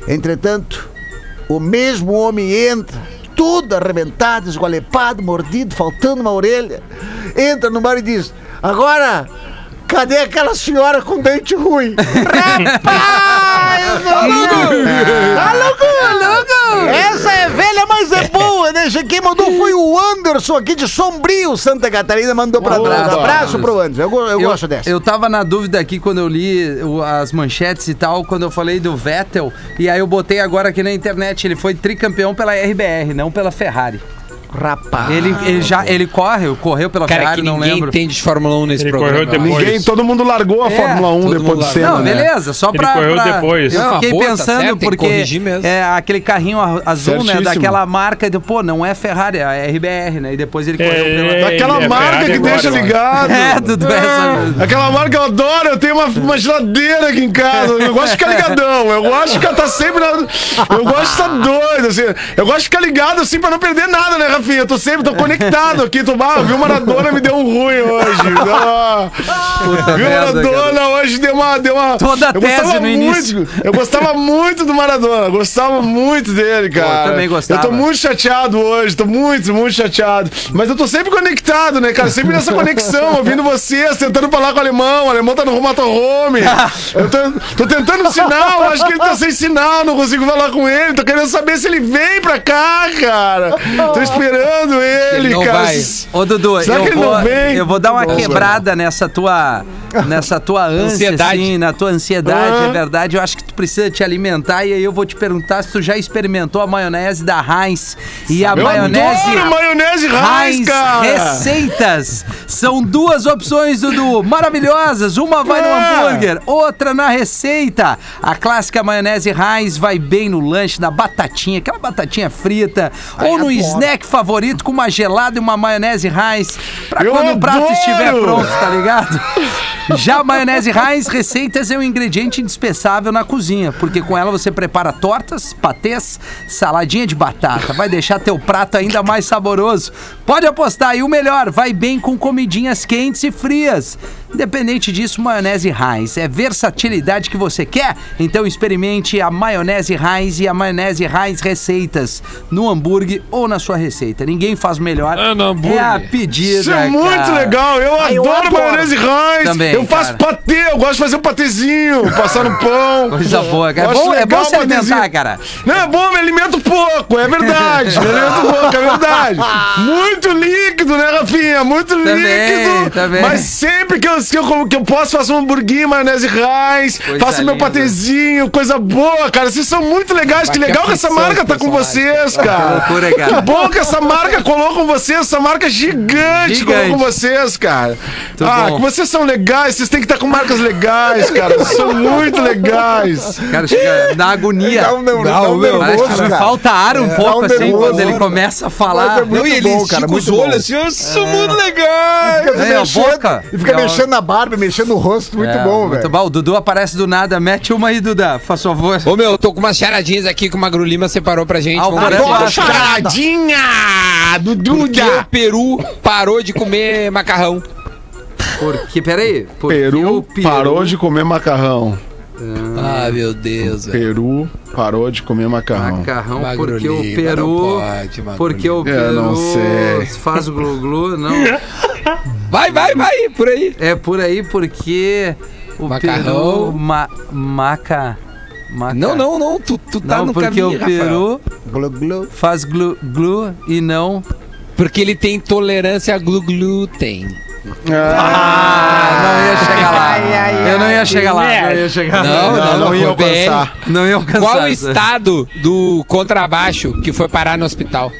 Entretanto, o mesmo homem entra, todo arrebentado, esgualepado, mordido, faltando uma orelha, entra no bar e diz: Agora, cadê aquela senhora com dente ruim? Rapaz! Tá louco! Tá louco! Essa é velha, mas é boa, né? Quem mandou foi o Anderson aqui de Sombrio, Santa Catarina, mandou pra nós. abraço, Abraço pro Anderson, eu, go- eu gosto dessa. Eu tava na dúvida aqui quando eu li as manchetes e tal, quando eu falei do Vettel, e aí eu botei agora aqui na internet, ele foi tricampeão pela RBR, não pela Ferrari. Rapaz. Ele, ele já ele corre, correu pela Cara, Ferrari, que não ninguém lembro. entende de Fórmula 1 nesse Ele programa. correu depois. Ninguém, todo mundo largou a É, Fórmula 1 todo depois mundo do Senna, Não, né? beleza, só Ele pra. correu pra- depois. Eu Por fiquei favor, tá pensando certo, tem que porque corrigir mesmo. é aquele carrinho a- azul, né? Certíssimo. Daquela marca, de, pô, não é Ferrari, é RBR, né? E depois ele correu É, pela. é, Aquela Ele é marca Ferrari que agora, deixa eu acho. ligado. É, Dudu, essa mesmo. Aquela marca eu adoro, eu tenho uma, uma geladeira aqui em casa. Eu gosto de ficar ligadão. Eu gosto de ficar tá sempre na. Eu gosto de estar doido, assim. Eu gosto de ficar ligado assim pra não perder nada, né, Rafinha? Eu tô sempre, tô conectado aqui. Tô, ah, viu Maradona, me deu um ruim hoje. Ah, Puta viu merda, cara. Maradona hoje deu uma. Deu uma Toda a eu tese gostava no muito, início. Eu gostava muito do Maradona. Gostava muito dele, cara. eu também gostava. Eu tô muito chateado hoje. Tô muito, muito chateado. Mas eu tô sempre conectado, né, cara? Sempre nessa conexão, ouvindo vocês, tentando falar com o alemão. O alemão tá no motorhome. Eu tô, tô tentando um sinal, acho que ele tá sem sinal, não consigo falar com ele. Tô querendo saber se ele vem pra cá, cara. Tô esperando ele, Ele não cara. vai. Ô, Dudu, Será eu que ele vou, não vem? eu vou dar uma Bom, quebrada nessa tua, nessa tua ânsia, Ansiedade. assim, na tua ansiedade, Ah. é verdade. Eu acho que tu precisa te alimentar e aí eu vou te perguntar se tu já experimentou a maionese da Heinz e a Eu maionese adoro maionese Heinz Heinz, cara. Receitas. São duas opções, Dudu, maravilhosas. Uma vai no É. hambúrguer, outra na receita. A clássica maionese Heinz vai bem no lanche, na batatinha, aquela batatinha frita, ou no snack favorito com uma gelada e uma maionese Heinz, pra Eu quando o prato adoro. estiver pronto, tá ligado? Já a maionese Heinz Receitas é um ingrediente indispensável na cozinha, porque com ela você prepara tortas, patês, saladinha de batata. Vai deixar teu prato ainda mais saboroso. Pode apostar, e o melhor, vai bem com comidinhas quentes e frias. Independente disso, maionese Heinz é versatilidade que você quer? Então experimente a maionese Heinz e a maionese Heinz Receitas no hambúrguer ou na sua receita. Ninguém faz melhor. É no hambúrguer. É a pedida, Isso é muito cara. legal. Eu eu adoro adoro. maionese Heinz. Também, eu faço cara. patê. Eu gosto de fazer um patezinho, passar no pão. Coisa boa, cara. É bom, é bom se alimentar, patezinho. cara. Não, é bom, me alimento pouco, é verdade. Me alimento pouco, é verdade. Muito líquido, né, Rafinha? Muito Também, líquido. também. Mas sempre que eu, que eu, que eu posso, faço um hamburguinho, maionese Heinz, Coisa faço meu patezinho, coisa boa, cara. Vocês são muito legais. Vai que que legal que essa marca tá com vocês, Que cara. loucura, cara. Que bom que essa marca colou com vocês, essa marca gigante, Gigante. colou com vocês, cara. Muito ah, bom. que vocês são legais, vocês têm que estar com marcas legais, cara. Vocês são muito legais. Cara, chega na agonia. Dá um, não, Dá um nervoso, que cara. falta ar um É, pouco dá um assim nervoso. quando ele começa a falar. é muito Não, e ele bom, cara, os olhos assim, eu sou muito legal. Fica É, a mexendo, boca. E fica É, ó. Mexendo na barba, mexendo no rosto, muito É, bom, Muito velho. bom. O Dudu aparece do nada. Mete uma aí, Duda, faz favor. Ô meu, eu tô com umas charadinhas aqui que o Magro Lima separou pra gente. Ah, o acha- Charadinha do Por que o Duda. Peru parou de comer macarrão? Porque, peraí. Porque Peru o peru- parou de comer macarrão. Ah, meu Deus, velho. Peru parou de comer macarrão. Macarrão, Magro porque o Lima, Peru. não pode, porque o Eu Peru não sei. faz o glu-glu, não. Vai, vai, vai, por aí. É por aí porque o Macarrão. Peru. Ma, maca. maca- Não, não, não, tu, tu tá Não, no porque caminho, o. Peru Glu, glu. faz glu-glu e não. Porque ele tem intolerância a glu glúten. Ah, não ia chegar lá. Eu não ia chegar lá. Não ia chegar Não, lá. não, não ia foi bem. alcançar. Não ia alcançar. Qual o estado do contrabaixo que foi parar no hospital?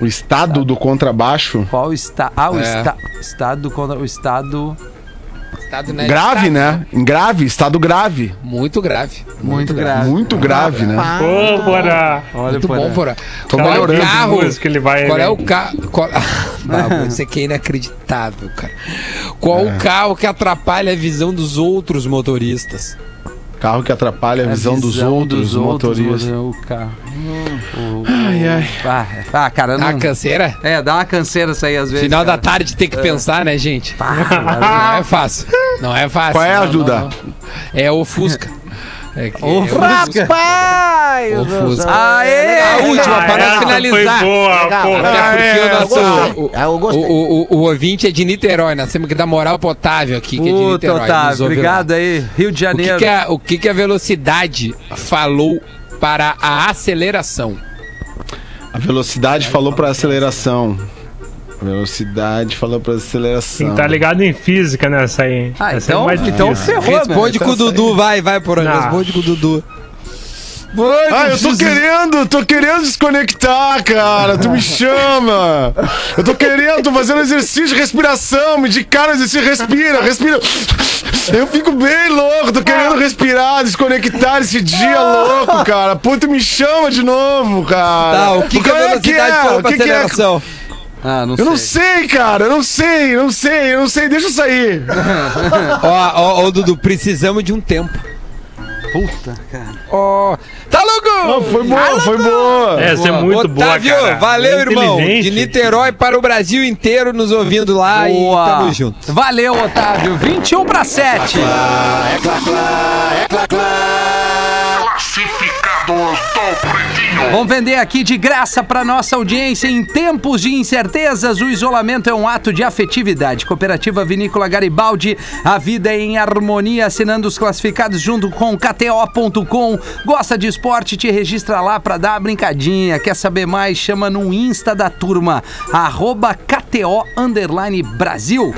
O estado do contrabaixo. Qual está? Ah, o É. esta, estado contra o estado Estado né, Grave, estado, né? Em grave, estado grave. Muito grave. muito grave. Muito grave, né? Ô, Bora. Olha Muito bom. Porã. Tô Qual é o melhorando. carro? música ele vai, Qual é né? o carro? Qual... Ah, isso aqui é inacreditável, cara. Qual É. o carro que atrapalha a visão dos outros motoristas? Carro que atrapalha a visão, dos outros motoristas. O carro. O- Ai, ai. Ah, ah, cara, A não... canseira? É, dá uma canseira isso aí às vezes. Final da cara. tarde tem que pensar, né, gente? Ah, Não é fácil. Não é fácil. Qual é a Não, ajuda? não, não. É o Fusca. É que- O é. Rapaz! O Fusca. Aê! A última, para essa finalizar. Foi boa, Legal. Até Ah, porque o eu nosso. gostei. O, eu gostei. o, o, o ouvinte é de Niterói, nós temos que dar moral pro Otávio aqui, que é de Niterói. Otávio, ouve lá. obrigado aí. Rio de O que, Janeiro. que, a, o que, que a velocidade falou para a aceleração? A velocidade falou pra aceleração. A velocidade falou pra aceleração. Quem tá ligado em física nessa aí. Ah, Essa é então, mais então ferrou, Responde meu. com o Dudu, vai, vai, por aí. Responde com o Dudu. Ah, eu tô querendo, tô querendo desconectar, cara. Tu me chama. Eu tô querendo, tô fazendo exercício de respiração. Me de cara, exercício, respira, respira. Eu fico bem louco, tô querendo respirar, desconectar esse dia louco, cara. Puta, me chama de novo, cara. Tá, o que, que a Qual é velocidade é? falou O pra que que é? Ah, não Eu sei. não sei, cara, eu não sei, eu não sei, eu não sei, deixa eu sair. Ó, ó, ó, Dudu, precisamos de um tempo. Puta, cara. Ó, tá louco? Ah, foi boa, foi boa. Essa é muito boa, Otávio, cara. valeu, É irmão. De Niterói para o Brasil inteiro nos ouvindo lá Boa. e tamo junto. Valeu, Otávio. 21 para 7. Vamos vender aqui de graça para nossa audiência. Em tempos de incertezas, o isolamento é um ato de afetividade. Cooperativa Vinícola Garibaldi, a vida é em harmonia, assinando os classificados junto com KTO.com. Gosta de esporte? Te registra lá para dar uma brincadinha. Quer saber mais? Chama no Insta da turma, arroba KTO Brasil.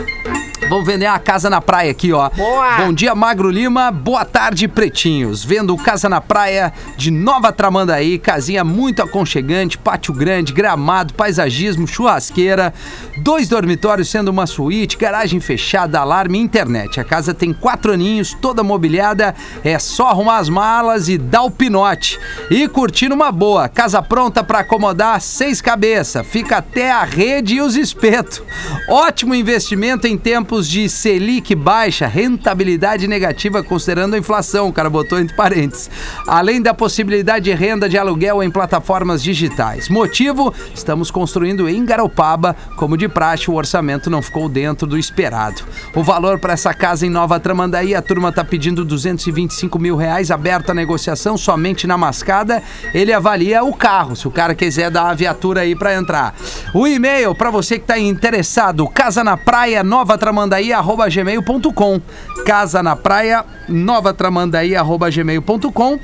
Vamos vender uma casa na praia aqui, ó. Boa. Bom dia, Magro Lima. Boa tarde, pretinhos. Vendo casa na praia de Nova Tramandaí, casinha muito aconchegante, pátio grande, gramado, paisagismo, churrasqueira, dois dormitórios sendo uma suíte, garagem fechada, alarme e internet. A casa tem quatro aninhos, toda mobiliada, é só arrumar as malas e dar o pinote. E curtir uma boa. Casa pronta para acomodar seis cabeças. Fica até a rede e os espetos. Ótimo investimento em tempos de Selic baixa, rentabilidade negativa considerando a inflação, o cara botou entre parênteses. Além da possibilidade de renda de aluguel em plataformas digitais. Motivo: estamos construindo em Garopaba, como de praxe, o orçamento não ficou dentro do esperado. O valor para essa casa em Nova Tramandaí, a turma tá pedindo 225 mil reais, aberta a negociação somente na mascada. Ele avalia o carro, se o cara quiser dar a viatura aí para entrar. O e-mail para você que tá interessado, casa na praia nova tramandaí arroba gmail.com casa na praia nova tramandaí arroba gmail.com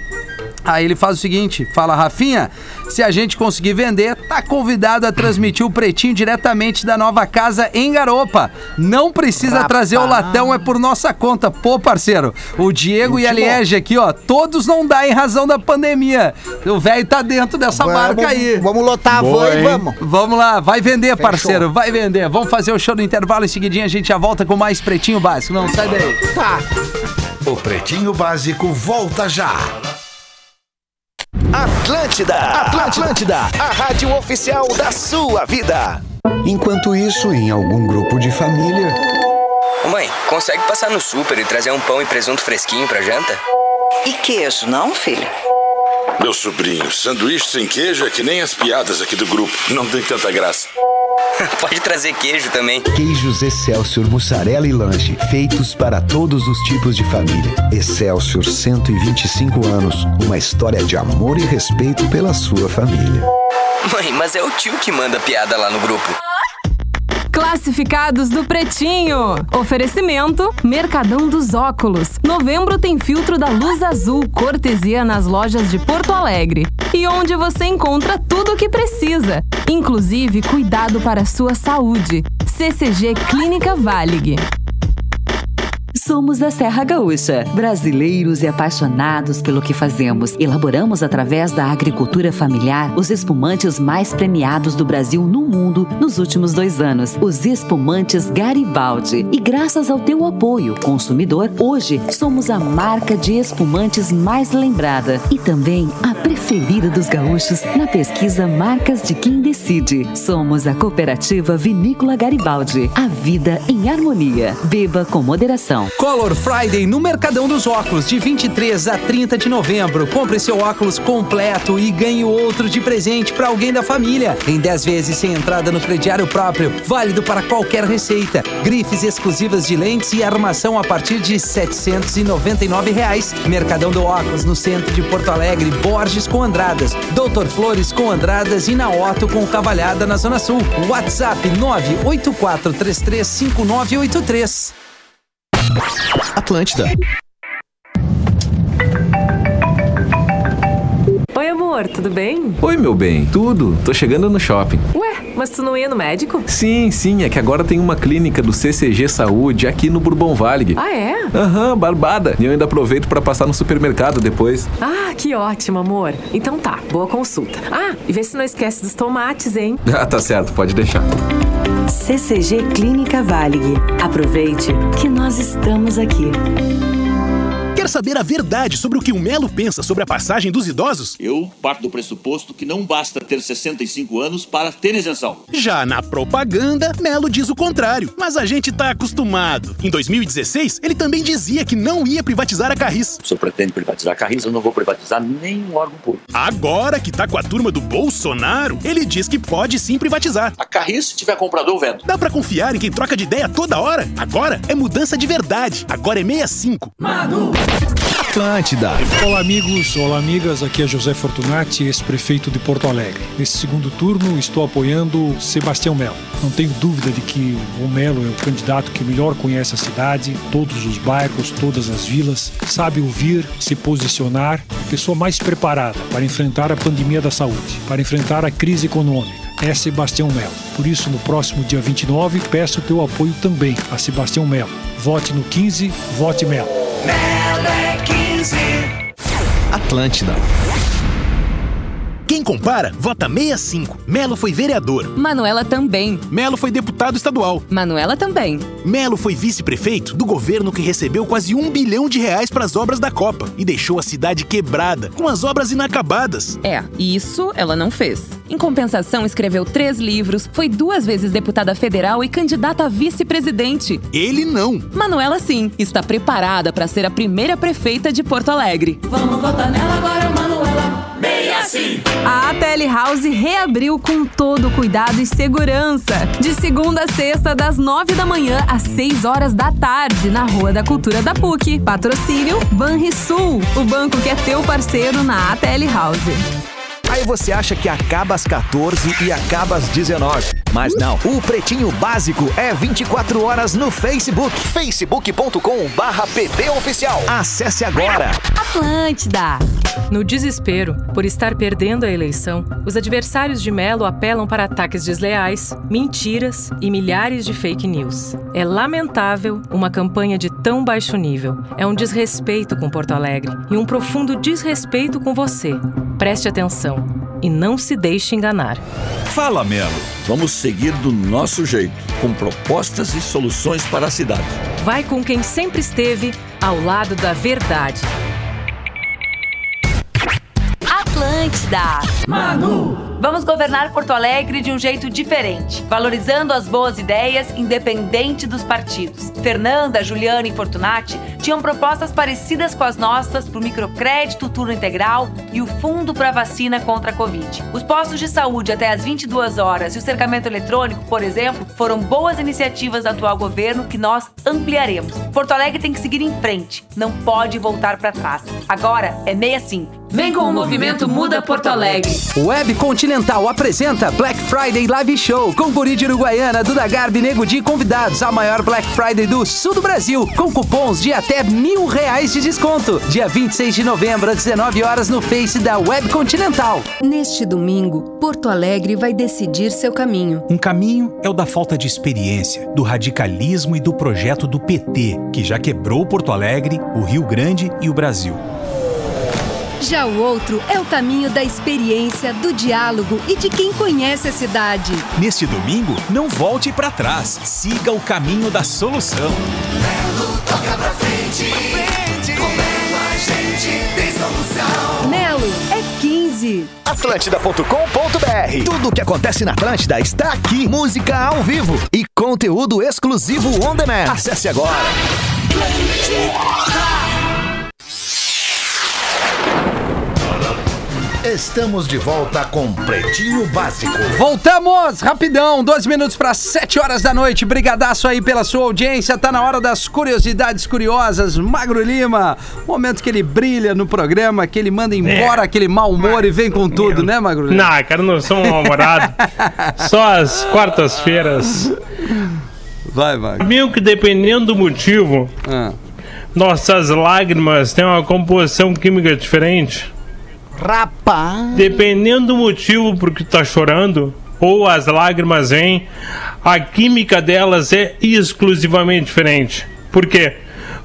Aí ele faz o seguinte, fala Rafinha, se a gente conseguir vender, tá convidado a transmitir o pretinho diretamente da nova casa em Garopa. Não precisa Rapaz. trazer o latão, é por nossa conta. Pô, parceiro, o Diego e a Liege aqui, ó, todos não dá em razão da pandemia. O velho tá dentro dessa marca aí. Vamos lotar a van e vamos. Vamos lá, vai vender, parceiro, vai vender. Vamos fazer o show no intervalo, em seguidinho a gente já volta com mais Pretinho Básico. Não, sai daí. Tá. O Pretinho Básico volta já. Atlântida, Atlântida, a rádio oficial da sua vida. Enquanto isso, em algum grupo de família, Ô, Mãe, consegue passar no super e trazer um pão e presunto fresquinho pra janta? E queijo, não, filho? Meu sobrinho, sanduíche sem queijo é que nem as piadas aqui do grupo. Não tem tanta graça. Pode trazer queijo também. queijos Excelsior mussarela e lanche, feitos para todos os tipos de família. Excelsior 125 anos, uma história de amor e respeito pela sua família. Mãe, mas é o tio que manda piada lá no grupo. Classificados do Pretinho. Oferecimento: Mercadão dos Óculos. Novembro tem filtro da luz azul, cortesia nas lojas de Porto Alegre. E onde você encontra tudo o que precisa, inclusive cuidado para a sua saúde. CCG Clínica Valig. Somos da Serra Gaúcha, brasileiros e apaixonados pelo que fazemos. Elaboramos através da agricultura familiar os espumantes mais premiados do Brasil no mundo nos últimos dois anos, os espumantes Garibaldi. E graças ao teu apoio, consumidor, hoje somos a marca de espumantes mais lembrada e também a preferida dos gaúchos na pesquisa Marcas de Quem Decide. Somos a cooperativa Vinícola Garibaldi. A vida em harmonia. Beba com moderação. Color Friday no Mercadão dos Óculos, de 23 a 30 de novembro. Compre seu óculos completo e ganhe outro de presente para alguém da família. Em 10 vezes sem entrada no crediário próprio. Válido para qualquer receita. Grifes exclusivas de lentes e armação a partir de 799 reais. Mercadão do Óculos, no centro de Porto Alegre. Borges com Andradas. Doutor Flores com Andradas e na Otto com Cavalhada na Zona Sul. WhatsApp 984335983. Atlântida. Amor, tudo bem? Oi, meu bem, tudo? Tô chegando no shopping. Ué, mas tu não ia no médico? Sim, sim, é que agora tem uma clínica do CCG Saúde aqui no Bourbon Valley. Ah, é? Aham, barbada. E eu ainda aproveito pra passar no supermercado depois. Ah, que ótimo, amor. Então tá, boa consulta. Ah, e vê se não esquece dos tomates, hein? Ah, tá certo, pode deixar. CCG Clínica Valig. Aproveite que nós estamos aqui. Quer saber a verdade sobre o que o Melo pensa sobre a passagem dos idosos? Eu parto do pressuposto que não basta ter 65 anos para ter isenção. Já na propaganda, Melo diz o contrário, mas a gente tá acostumado. Em 2016, ele também dizia que não ia privatizar a Carris. Se eu pretendo privatizar a Carris, eu não vou privatizar nenhum órgão público. Agora que tá com a turma do Bolsonaro, ele diz que pode sim privatizar. A Carris, se tiver comprador, vendo. Dá pra confiar em quem troca de ideia toda hora? Agora é mudança de verdade. Agora é 65. Manu. Atlântida. Olá, amigos. Olá, amigas. Aqui é José Fortunati, ex-prefeito de Porto Alegre. Nesse segundo turno, estou apoiando Sebastião Melo. Não tenho dúvida de que o Melo é o candidato que melhor conhece a cidade, todos os bairros, todas as vilas, sabe ouvir, se posicionar, pessoa mais preparada para enfrentar a pandemia da saúde, para enfrentar a crise econômica é Sebastião Melo. Por isso, no próximo dia 29, peço o teu apoio também a Sebastião Melo. Vote no 15, vote Melo. Atlântida. Quem compara, vota 65. Melo foi vereador. Manuela também. Melo foi deputado estadual. Manuela também. Melo foi vice-prefeito do governo que recebeu quase um bilhão de reais para as obras da Copa e deixou a cidade quebrada, com as obras inacabadas. É, isso ela não fez. Em compensação, escreveu três livros, foi duas vezes deputada federal e candidata a vice-presidente. Ele não. Manuela, sim, está preparada para ser a primeira prefeita de Porto Alegre. Vamos votar nela agora, Manuela. Assim. A ATL House reabriu com todo cuidado e segurança. De segunda a sexta, das nove da manhã às seis horas da tarde, na Rua da Cultura da PUC. Patrocínio Banrisul, o banco que é teu parceiro na ATL House. Aí você acha que acaba às 14 e acaba às 19. Mas não, o Pretinho Básico é 24 horas no Facebook. facebook.com barra Oficial. Acesse agora. Atlântida. No desespero por estar perdendo a eleição, os adversários de Melo apelam para ataques desleais, mentiras e milhares de fake news. É lamentável uma campanha de tão baixo nível. É um desrespeito com Porto Alegre e um profundo desrespeito com você. Preste atenção e não se deixe enganar. Fala, Melo. Vamos seguir do nosso jeito, com propostas e soluções para a cidade. Vai com quem sempre esteve ao lado da verdade. Atlântida. Manu. Vamos governar Porto Alegre de um jeito diferente, valorizando as boas ideias, independente dos partidos. Fernanda, Juliana e Fortunati tinham propostas parecidas com as nossas para o microcrédito turno integral e o fundo para vacina contra a Covid. Os postos de saúde até às 22 horas e o cercamento eletrônico, por exemplo, foram boas iniciativas do atual governo que nós ampliaremos. Porto Alegre tem que seguir em frente, não pode voltar para trás. Agora é 65. Vem com o movimento Muda Porto Alegre. Web Continental apresenta Black Friday Live Show com Guri de Uruguaiana, Duda Garbi, Nego Di convidados. A maior Black Friday do sul do Brasil, com cupons de até mil reais de desconto. Dia 26 de novembro, às 19 horas, no Face da Web Continental. Neste domingo, Porto Alegre vai decidir seu caminho. Um caminho é o da falta de experiência, do radicalismo e do projeto do PT, que já quebrou Porto Alegre, o Rio Grande e o Brasil. Já o outro é o caminho da experiência, do diálogo e de quem conhece a cidade. Neste domingo, não volte para trás. Siga o caminho da solução. Melo toca pra frente. Com Melo a gente tem solução. Melo é 15. Atlântida.com.br Tudo o que acontece na Atlântida está aqui. Música ao vivo e conteúdo exclusivo on demand. Acesse agora. Estamos de volta com Pretinho Básico. Voltamos rapidão, dois minutos para sete horas da noite. Brigadaço aí pela sua audiência. Tá na hora das curiosidades curiosas. Magro Lima, momento que ele brilha no programa, que ele manda embora É. aquele mau humor e vem com tudo, né, Magro Lima? Não, cara, não sou um mal-humorado. Só as quartas-feiras. Vai, vai. Sabiam que dependendo do motivo, Ah. nossas lágrimas têm uma composição química diferente? Rapaz. Dependendo do motivo por que tá chorando, ou as lágrimas vêm, a química delas é exclusivamente diferente. Por quê?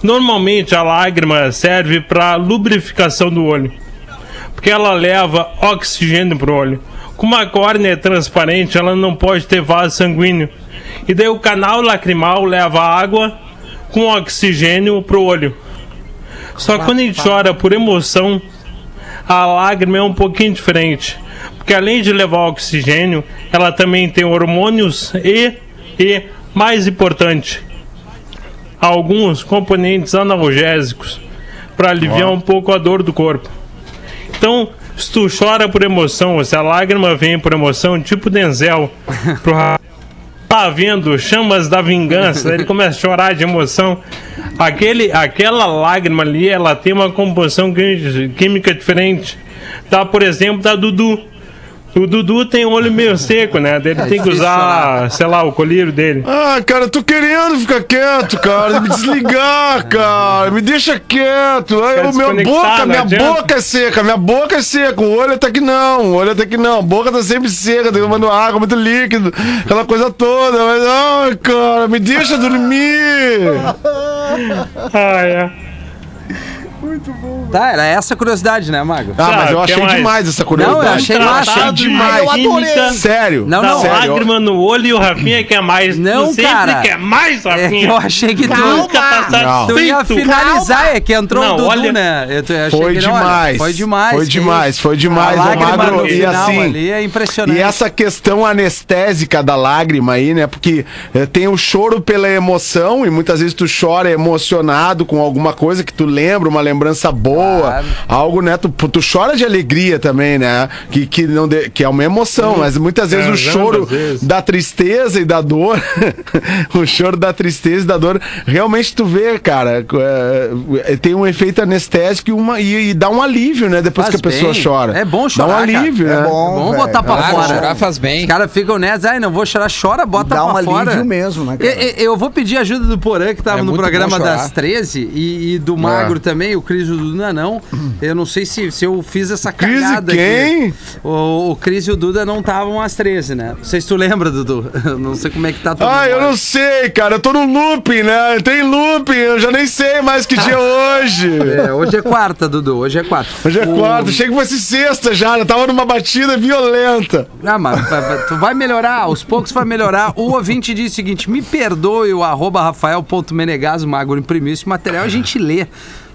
Normalmente a lágrima serve para lubrificação do olho, porque ela leva oxigênio pro olho. Como a córnea é transparente, ela não pode ter vaso sanguíneo. E daí o canal lacrimal leva água com oxigênio pro olho. Só que quando a gente chora por emoção, a lágrima é um pouquinho diferente. Porque além de levar oxigênio, ela também tem hormônios e, e mais importante, alguns componentes analgésicos para aliviar um pouco a dor do corpo. Então, se tu chora por emoção, se a lágrima vem por emoção, tipo Denzel, pro tá vendo chamas da vingança, ele começa a chorar de emoção. Aquele, aquela lágrima ali, ela tem uma composição quí- química diferente. Tá, por exemplo, da Dudu. O Dudu tem o olho meio seco, né? Ele tem que usar, sei lá, o colírio dele. Ah, cara, eu tô querendo ficar quieto, cara. Me desligar, cara. Me deixa quieto. Ai, Quer o meu boca, minha adianta. boca é seca, minha boca é seca. O olho até que não, o olho até que não. A boca tá sempre seca, tomando água, muito líquido, aquela coisa toda. Mas, ai, cara, me deixa dormir. Ah, é. Tá, era essa a curiosidade, né, Mago? Ah, mas eu Tá, achei que mais? demais essa curiosidade. Não, eu achei massa. Tratado demais. de Eu adorei. Sério? Não, não, sério. lágrima no olho e o Rafinha quer mais. Não, tu sempre cara. quer mais, É, Rafinha. eu achei que tu, Nunca tá tu ia finalizar, é que entrou Não, o Dudu, olha- né? Eu, eu achei Foi que ele, olha, demais. foi demais. Foi demais, foi demais, A ô lágrima Magro. no E final assim, ali é impressionante. E essa questão anestésica da lágrima aí, né? Porque eh, tem o choro pela emoção e muitas vezes tu chora emocionado com alguma coisa que tu lembra, uma lembrança boa, Claro. algo, né? Tu, tu chora de alegria também, né? Que, que, não de- que é uma emoção, mas muitas vezes É, o choro vezes. da tristeza e da dor, o choro da tristeza e da dor, realmente tu vê, cara, eh, tem um efeito anestésico e, uma, e, e dá um alívio, né? Depois Faz que a pessoa bem. chora. É bom Dá chorar, um alívio, cara. né? É bom, Vamos velho. botar pra Claro, fora. chorar faz bem. Os caras ficam nessa, ai, não vou chorar, chora, bota Dá pra um fora. alívio mesmo, né, cara? Eu, eu- vou pedir ajuda do Porã, que tava É no programa bom das 13, e, e do Magro também, o Cris e o Duda não. Eu não sei se, se eu fiz essa Cris e cagada quem? aqui. O, o Cris e o Duda não estavam às 13, né? Não sei se tu lembra, Dudu. Eu não sei como é que tá tudo. Ah, eu não sei, cara. Eu tô no looping, né? Tem looping, eu já nem sei mais que dia é hoje. É, hoje é quarta, Dudu. Hoje é quarta. Hoje é O- quarta, achei que fosse sexta já, eu tava numa batida violenta. Ah, mas tu vai melhorar, aos poucos vai melhorar. O ouvinte diz o seguinte: me perdoe o arroba rafael.menegaso, Magro imprimiu esse material, a gente lê.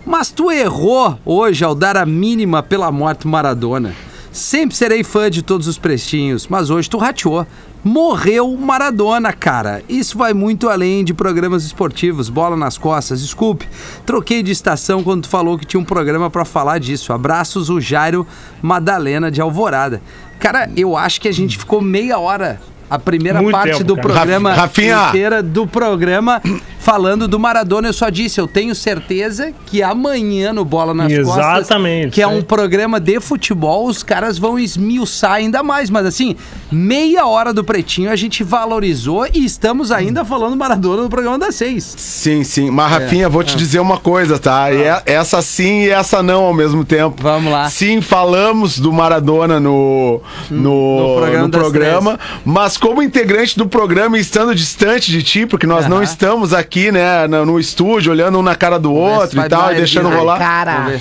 Mas tu errou hoje ao dar a mínima pela morte Maradona. Sempre serei fã de todos os prestinhos, mas hoje tu rateou. Morreu Maradona, cara. Isso vai muito além de programas esportivos, bola nas costas. Desculpe, troquei de estação quando tu falou que tinha um programa pra falar disso. Abraços, o Jairo Madalena de Alvorada. Cara, eu acho que a gente ficou meia hora. A primeira Muito parte tempo, do cara. programa Raf- Rafinha. inteira do programa falando do Maradona. Eu só disse, eu tenho certeza que amanhã no Bola nas Costas, Exatamente, que é um programa de futebol, os caras vão esmiuçar ainda mais. Mas assim, meia hora do Pretinho a gente valorizou e estamos ainda falando Maradona no programa das seis. Sim, sim. Mas, Rafinha, vou te dizer uma coisa, tá? E é- essa sim e essa não ao mesmo tempo. Vamos lá. Sim, falamos do Maradona no, no, no programa no programa, mas como integrante do programa e estando distante de ti, porque nós não estamos aqui, né, no, no estúdio, olhando um na cara do outro e tal, e deixando rolar. Vamos Cara, ver.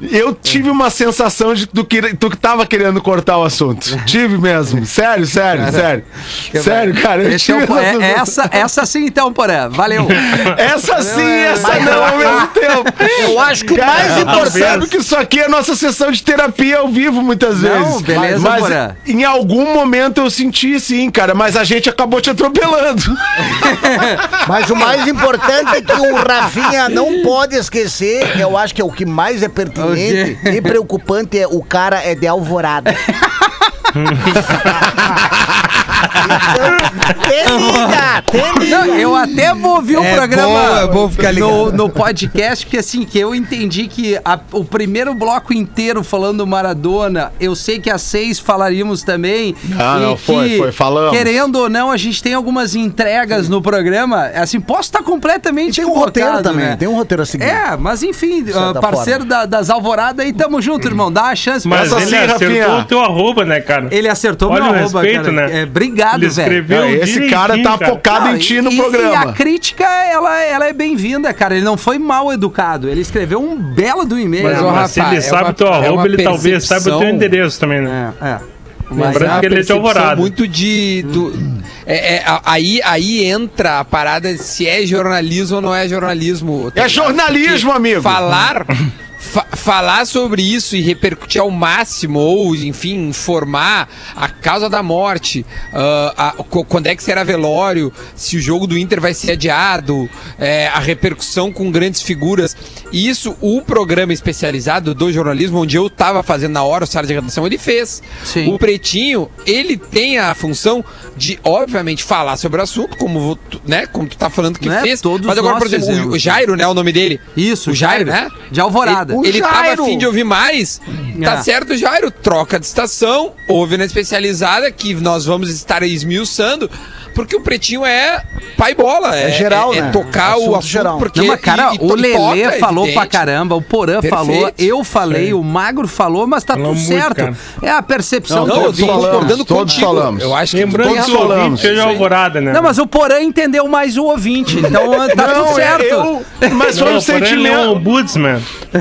Eu tive uma sensação de que tu, que tu que tava querendo cortar o assunto. tive mesmo. Sério, sério, sério. Sério, cara. Eu é tive é- essa é essa, essa sim então, Porã. Valeu. Essa sim, essa Mas não eu- ao mesmo tempo. Eu acho que o tu importante. Percebe que isso aqui é nossa sessão de terapia ao vivo, muitas Não, vezes. beleza, mas Porã. em algum momento eu senti sim, cara, mas a gente acabou te atropelando. Mas o mais importante é que o Rafinha não pode esquecer, eu acho que é o que mais é pertinente Quê? e preocupante é o cara é de alvorada. então, te liga, te liga. Não, eu até vou ouvir o É programa bom, é bom ficar ligado. no, no podcast, porque assim, que eu entendi que a- o primeiro bloco inteiro falando do Maradona, eu sei que às seis falaríamos também. Ah, e não, foi, que, foi, falamos. Querendo ou não, a gente tem algumas entregas no programa. Assim, posso estar completamente Tem um roteiro equivocado, também, né? tem um roteiro a seguir. É, mas enfim, ah, parceiro da- das alvoradas aí, tamo junto, irmão. Dá uma chance pra Mas ele sim, acertou Rafinha. o teu arroba, né, cara? Ele acertou Olha meu o arroba, respeito, cara. né? É, obrigado, Ele velho. escreveu Não, esse cara tá cara. focado em ti no e, programa. E a crítica, ela, ela é bem-vinda, cara. Ele não foi mal educado. Ele escreveu um belo do e-mail. Mas, Mas, ô, mas se ele é sabe uma- o teu é arroba, uma ele talvez saiba o teu endereço também, né? É, é. Mas Lembrando é que ele é de Alvorada. muito de. do- é- é, aí, aí entra a parada de se é jornalismo ou não é jornalismo. tá É jornalismo, Porque amigo. Falar. Fa- falar sobre isso e repercutir ao máximo, ou, enfim, informar a causa da morte, ah, a- quando é que será velório, se o jogo do Inter vai ser adiado, é, a repercussão com grandes figuras. E isso, o programa especializado do jornalismo, onde eu estava fazendo na hora o sala de redação, ele fez. Sim. O Pretinho, ele tem a função de, obviamente, falar sobre o assunto, como, né, como tu tá falando que Né? fez. Mas agora, por exemplo, o- fizemos. o Jairo, né, o nome dele? Isso, o Jairo, Jairo, né? de Alvorada. Ele, O ele tava Jairo. afim de ouvir mais Tá Ah. certo, Jairo. Troca de estação, houve na especializada, que nós vamos estar esmiuçando, porque o pretinho é pai bola. É, É geral, é, é né? tocar Assunto o assunto, geral. porque. Não, mas, cara, e- e o Lelê toca, falou evidente. pra caramba, o Porã Perfeito. falou, eu falei, Sim. o Magro falou, mas tá Falou tudo muito, certo. cara. É a percepção Não, do eu tô concordando todos contigo. falamos. Eu acho que Lembrando Todos que o falamos. ouvinte seja alvorada, né? Não, mas o Porã entendeu mais o ouvinte, então tá tudo Não, certo. eu- mas foi Não, um é sentimento.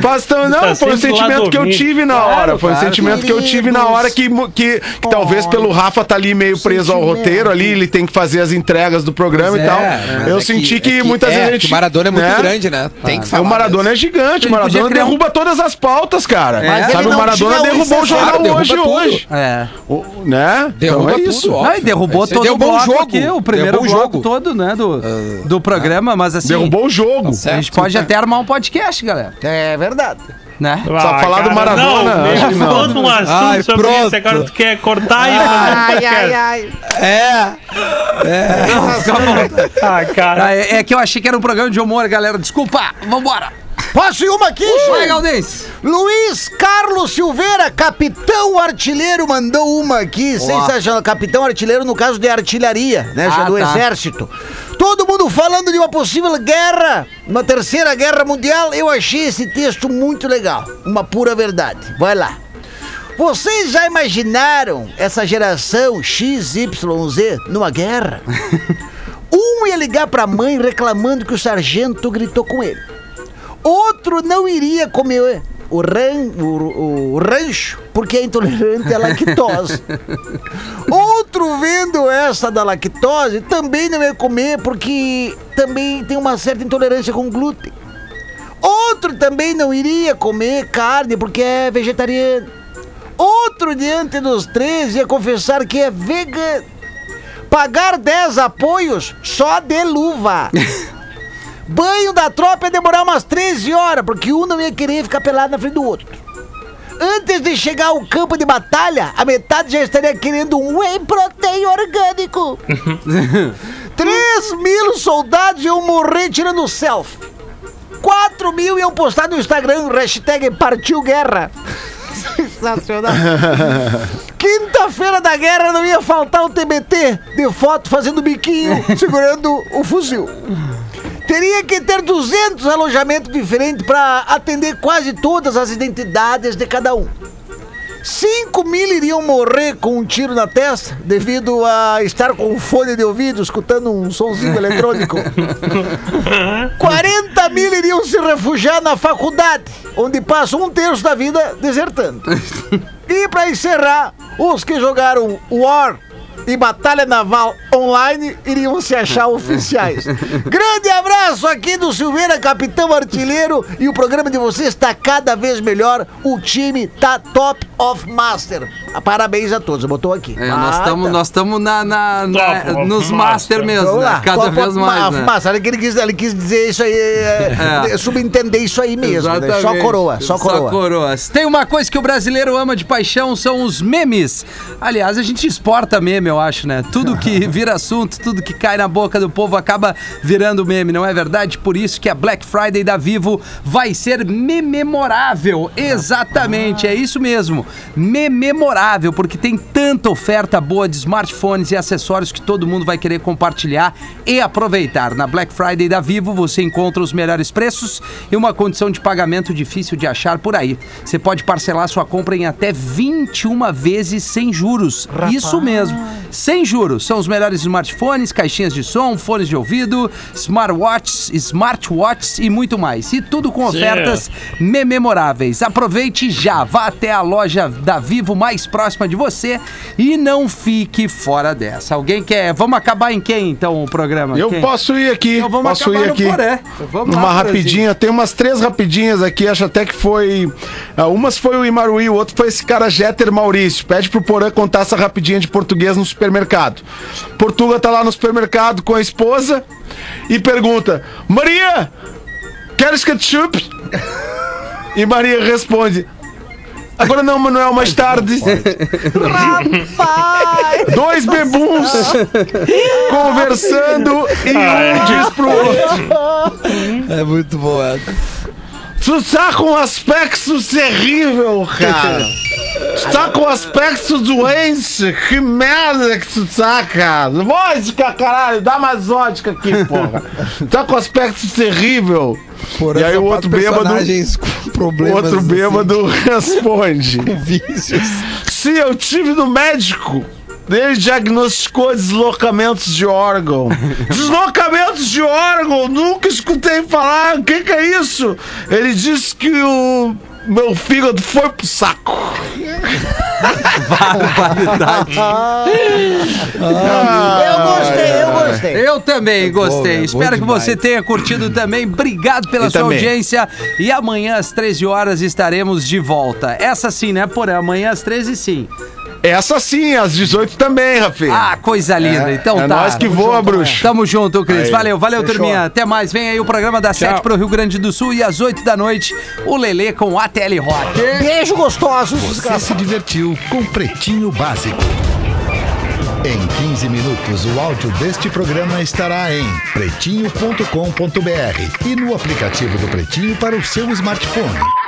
Faz tão- não, Tá foi um sentimento que eu tive na Claro, hora. Foi um claro. sentimento que eu tive na hora que, mu- que, que talvez pelo Rafa tá ali meio preso ao roteiro ali, ele tem que fazer as entregas do programa Pois e tal. é, eu é senti que, é muitas é, vezes a gente. o Maradona é muito né? grande, né? Tem que É, falar. o Maradona mesmo. é gigante, o Maradona um- derruba todas as pautas, cara. Mas Sabe, o Maradona derrubou o jornal Derruba hoje tudo. hoje. É. O- né? Derruba então é isso. Não, e derrubou todo o derrubou o jogo. aqui, o primeiro Derrubou jogo. todo, né, do, do programa, mas assim... Derrubou o jogo. A gente certo. pode até armar um podcast, galera, É verdade. Né? Só falar do Maradona, Não, acho que não. todo um assunto Ai, sobre pronto. isso. Agora tu quer cortar e fazer um podcast. ai. É. Ah, cara. Ah, é, é que eu achei que era um programa de humor, galera. Desculpa, vambora. Posso ir uma aqui, Vai, Chico? Galdense. Luiz Carlos Silveira, capitão artilheiro, mandou uma aqui, sensacional. Capitão artilheiro no caso de artilharia, né, já Ah, do tá. exército. Todo mundo falando de uma possível guerra, uma terceira guerra mundial. Eu achei esse texto muito legal, uma pura verdade. Vai lá. Vocês já imaginaram essa geração XYZ numa guerra? Um ia ligar pra mãe reclamando que o sargento gritou com ele. Outro não iria comer o, ran, o, o rancho porque é intolerante à lactose. Outro vendo essa da lactose também não ia comer porque também tem uma certa intolerância com glúten. Outro também não iria comer carne porque é vegetariano. Outro diante dos três ia confessar que é vegano. Pagar 10 apoios só de luva. Banho da tropa ia demorar umas 13 horas, porque um não ia querer ficar pelado na frente do outro. Antes de chegar ao campo de batalha, a metade já estaria querendo um whey protein orgânico. 3 mil soldados iam morrer tirando selfie. 4 mil iam postar no Instagram, hashtag partiu guerra. Sensacional. Quinta-feira da guerra não ia faltar o TBT de foto fazendo biquinho, segurando o fuzil. Teria que ter 200 alojamentos diferentes para atender quase todas as identidades de cada um. 5 mil iriam morrer com um tiro na testa devido a estar com fone de ouvido escutando um sonzinho eletrônico. 40 mil iriam se refugiar na faculdade, onde passam um terço da vida desertando. E para encerrar, os que jogaram War e Batalha Naval Online iriam se achar oficiais. Grande abraço aqui do Silveira, capitão artilheiro, e o programa de vocês está cada vez melhor. O time tá top of master. Ah, Parabéns a todos, botou aqui. É, nós estamos nós tamo na, na- na- of nos master. master mesmo, né? Cada top vez of mais, ma- né? Massa, ele, quis, ele quis dizer isso aí, é, É. subentender isso aí mesmo, né? Só coroa, só coroa. coroas. Tem uma coisa que o brasileiro ama de paixão, são os memes. Aliás, a gente exporta meme, eu acho, né? Tudo que vira assunto, tudo que cai na boca do povo acaba virando meme, não é verdade? Por isso que a Black Friday da Vivo vai ser memorável. Exatamente, é isso mesmo. Memorável, porque tem tanta oferta boa de smartphones e acessórios que todo mundo vai querer compartilhar e aproveitar. Na Black Friday da Vivo você encontra os melhores preços e uma condição de pagamento difícil de achar por aí. Você pode parcelar sua compra em até 21 vezes sem juros. Isso mesmo, sem juros. São os melhores smartphones, caixinhas de som, fones de ouvido, smartwatches, smartwatches e muito mais. E tudo com ofertas memoráveis. Aproveite já, vá até a loja da Vivo mais próxima de você e não fique fora dessa. Alguém quer? Vamos acabar em quem então o programa? Eu Quem? posso ir aqui. Então vamos posso acabar ir no aqui. Poré. Vamos lá, uma Porazinho. rapidinha. Tem umas três rapidinhas aqui. Acho até que foi. ah, umas foi o Imaruí, o outro foi esse cara Jeter Maurício. Pede pro Porã contar essa rapidinha de português no supermercado. Portuga tá lá no supermercado com a esposa e pergunta: Maria, queres ketchup? E Maria responde: Agora não, Manuel, mais tarde. Dois bebuns conversando e um diz pro outro. É muito bom essa. Tu tá com um aspecto terrível, cara. Tu tá com um aspecto doente. Que merda que tu tá, cara. Vodka, caralho. Dá mais vodka aqui, porra. Tu tá com um aspecto terrível. E aí o outro bêbado. problemas, outro assim. bêbado responde. vícios. Sim, eu tive no médico. Ele diagnosticou deslocamentos de órgão. deslocamentos de órgão? Nunca escutei falar. O que, que é isso? Ele disse que o meu fígado foi pro saco. Barbaridade. Eu gostei, eu gostei. Eu também bom, gostei. é bom Espero que demais. você tenha curtido também. Obrigado pela Eu sua também. audiência. E amanhã às 13 horas estaremos de volta. Essa sim, né, Porã? Amanhã às 13 sim. Essa sim, às 18 também, Rafinha. Ah, coisa linda. É, então é tá. nós que Tamo voa, junto, bruxo. Tamo junto, Cris. Aí. Valeu, valeu, Fechou. turminha. Até mais. Vem aí o programa das 7 pro Rio Grande do Sul e às 8 da noite o Lelê com o ATL Rock. Beijo gostoso. Você se divertiu com Pretinho Básico. Em 15 minutos, o áudio deste programa estará em pretinho.com.br e no aplicativo do Pretinho para o seu smartphone.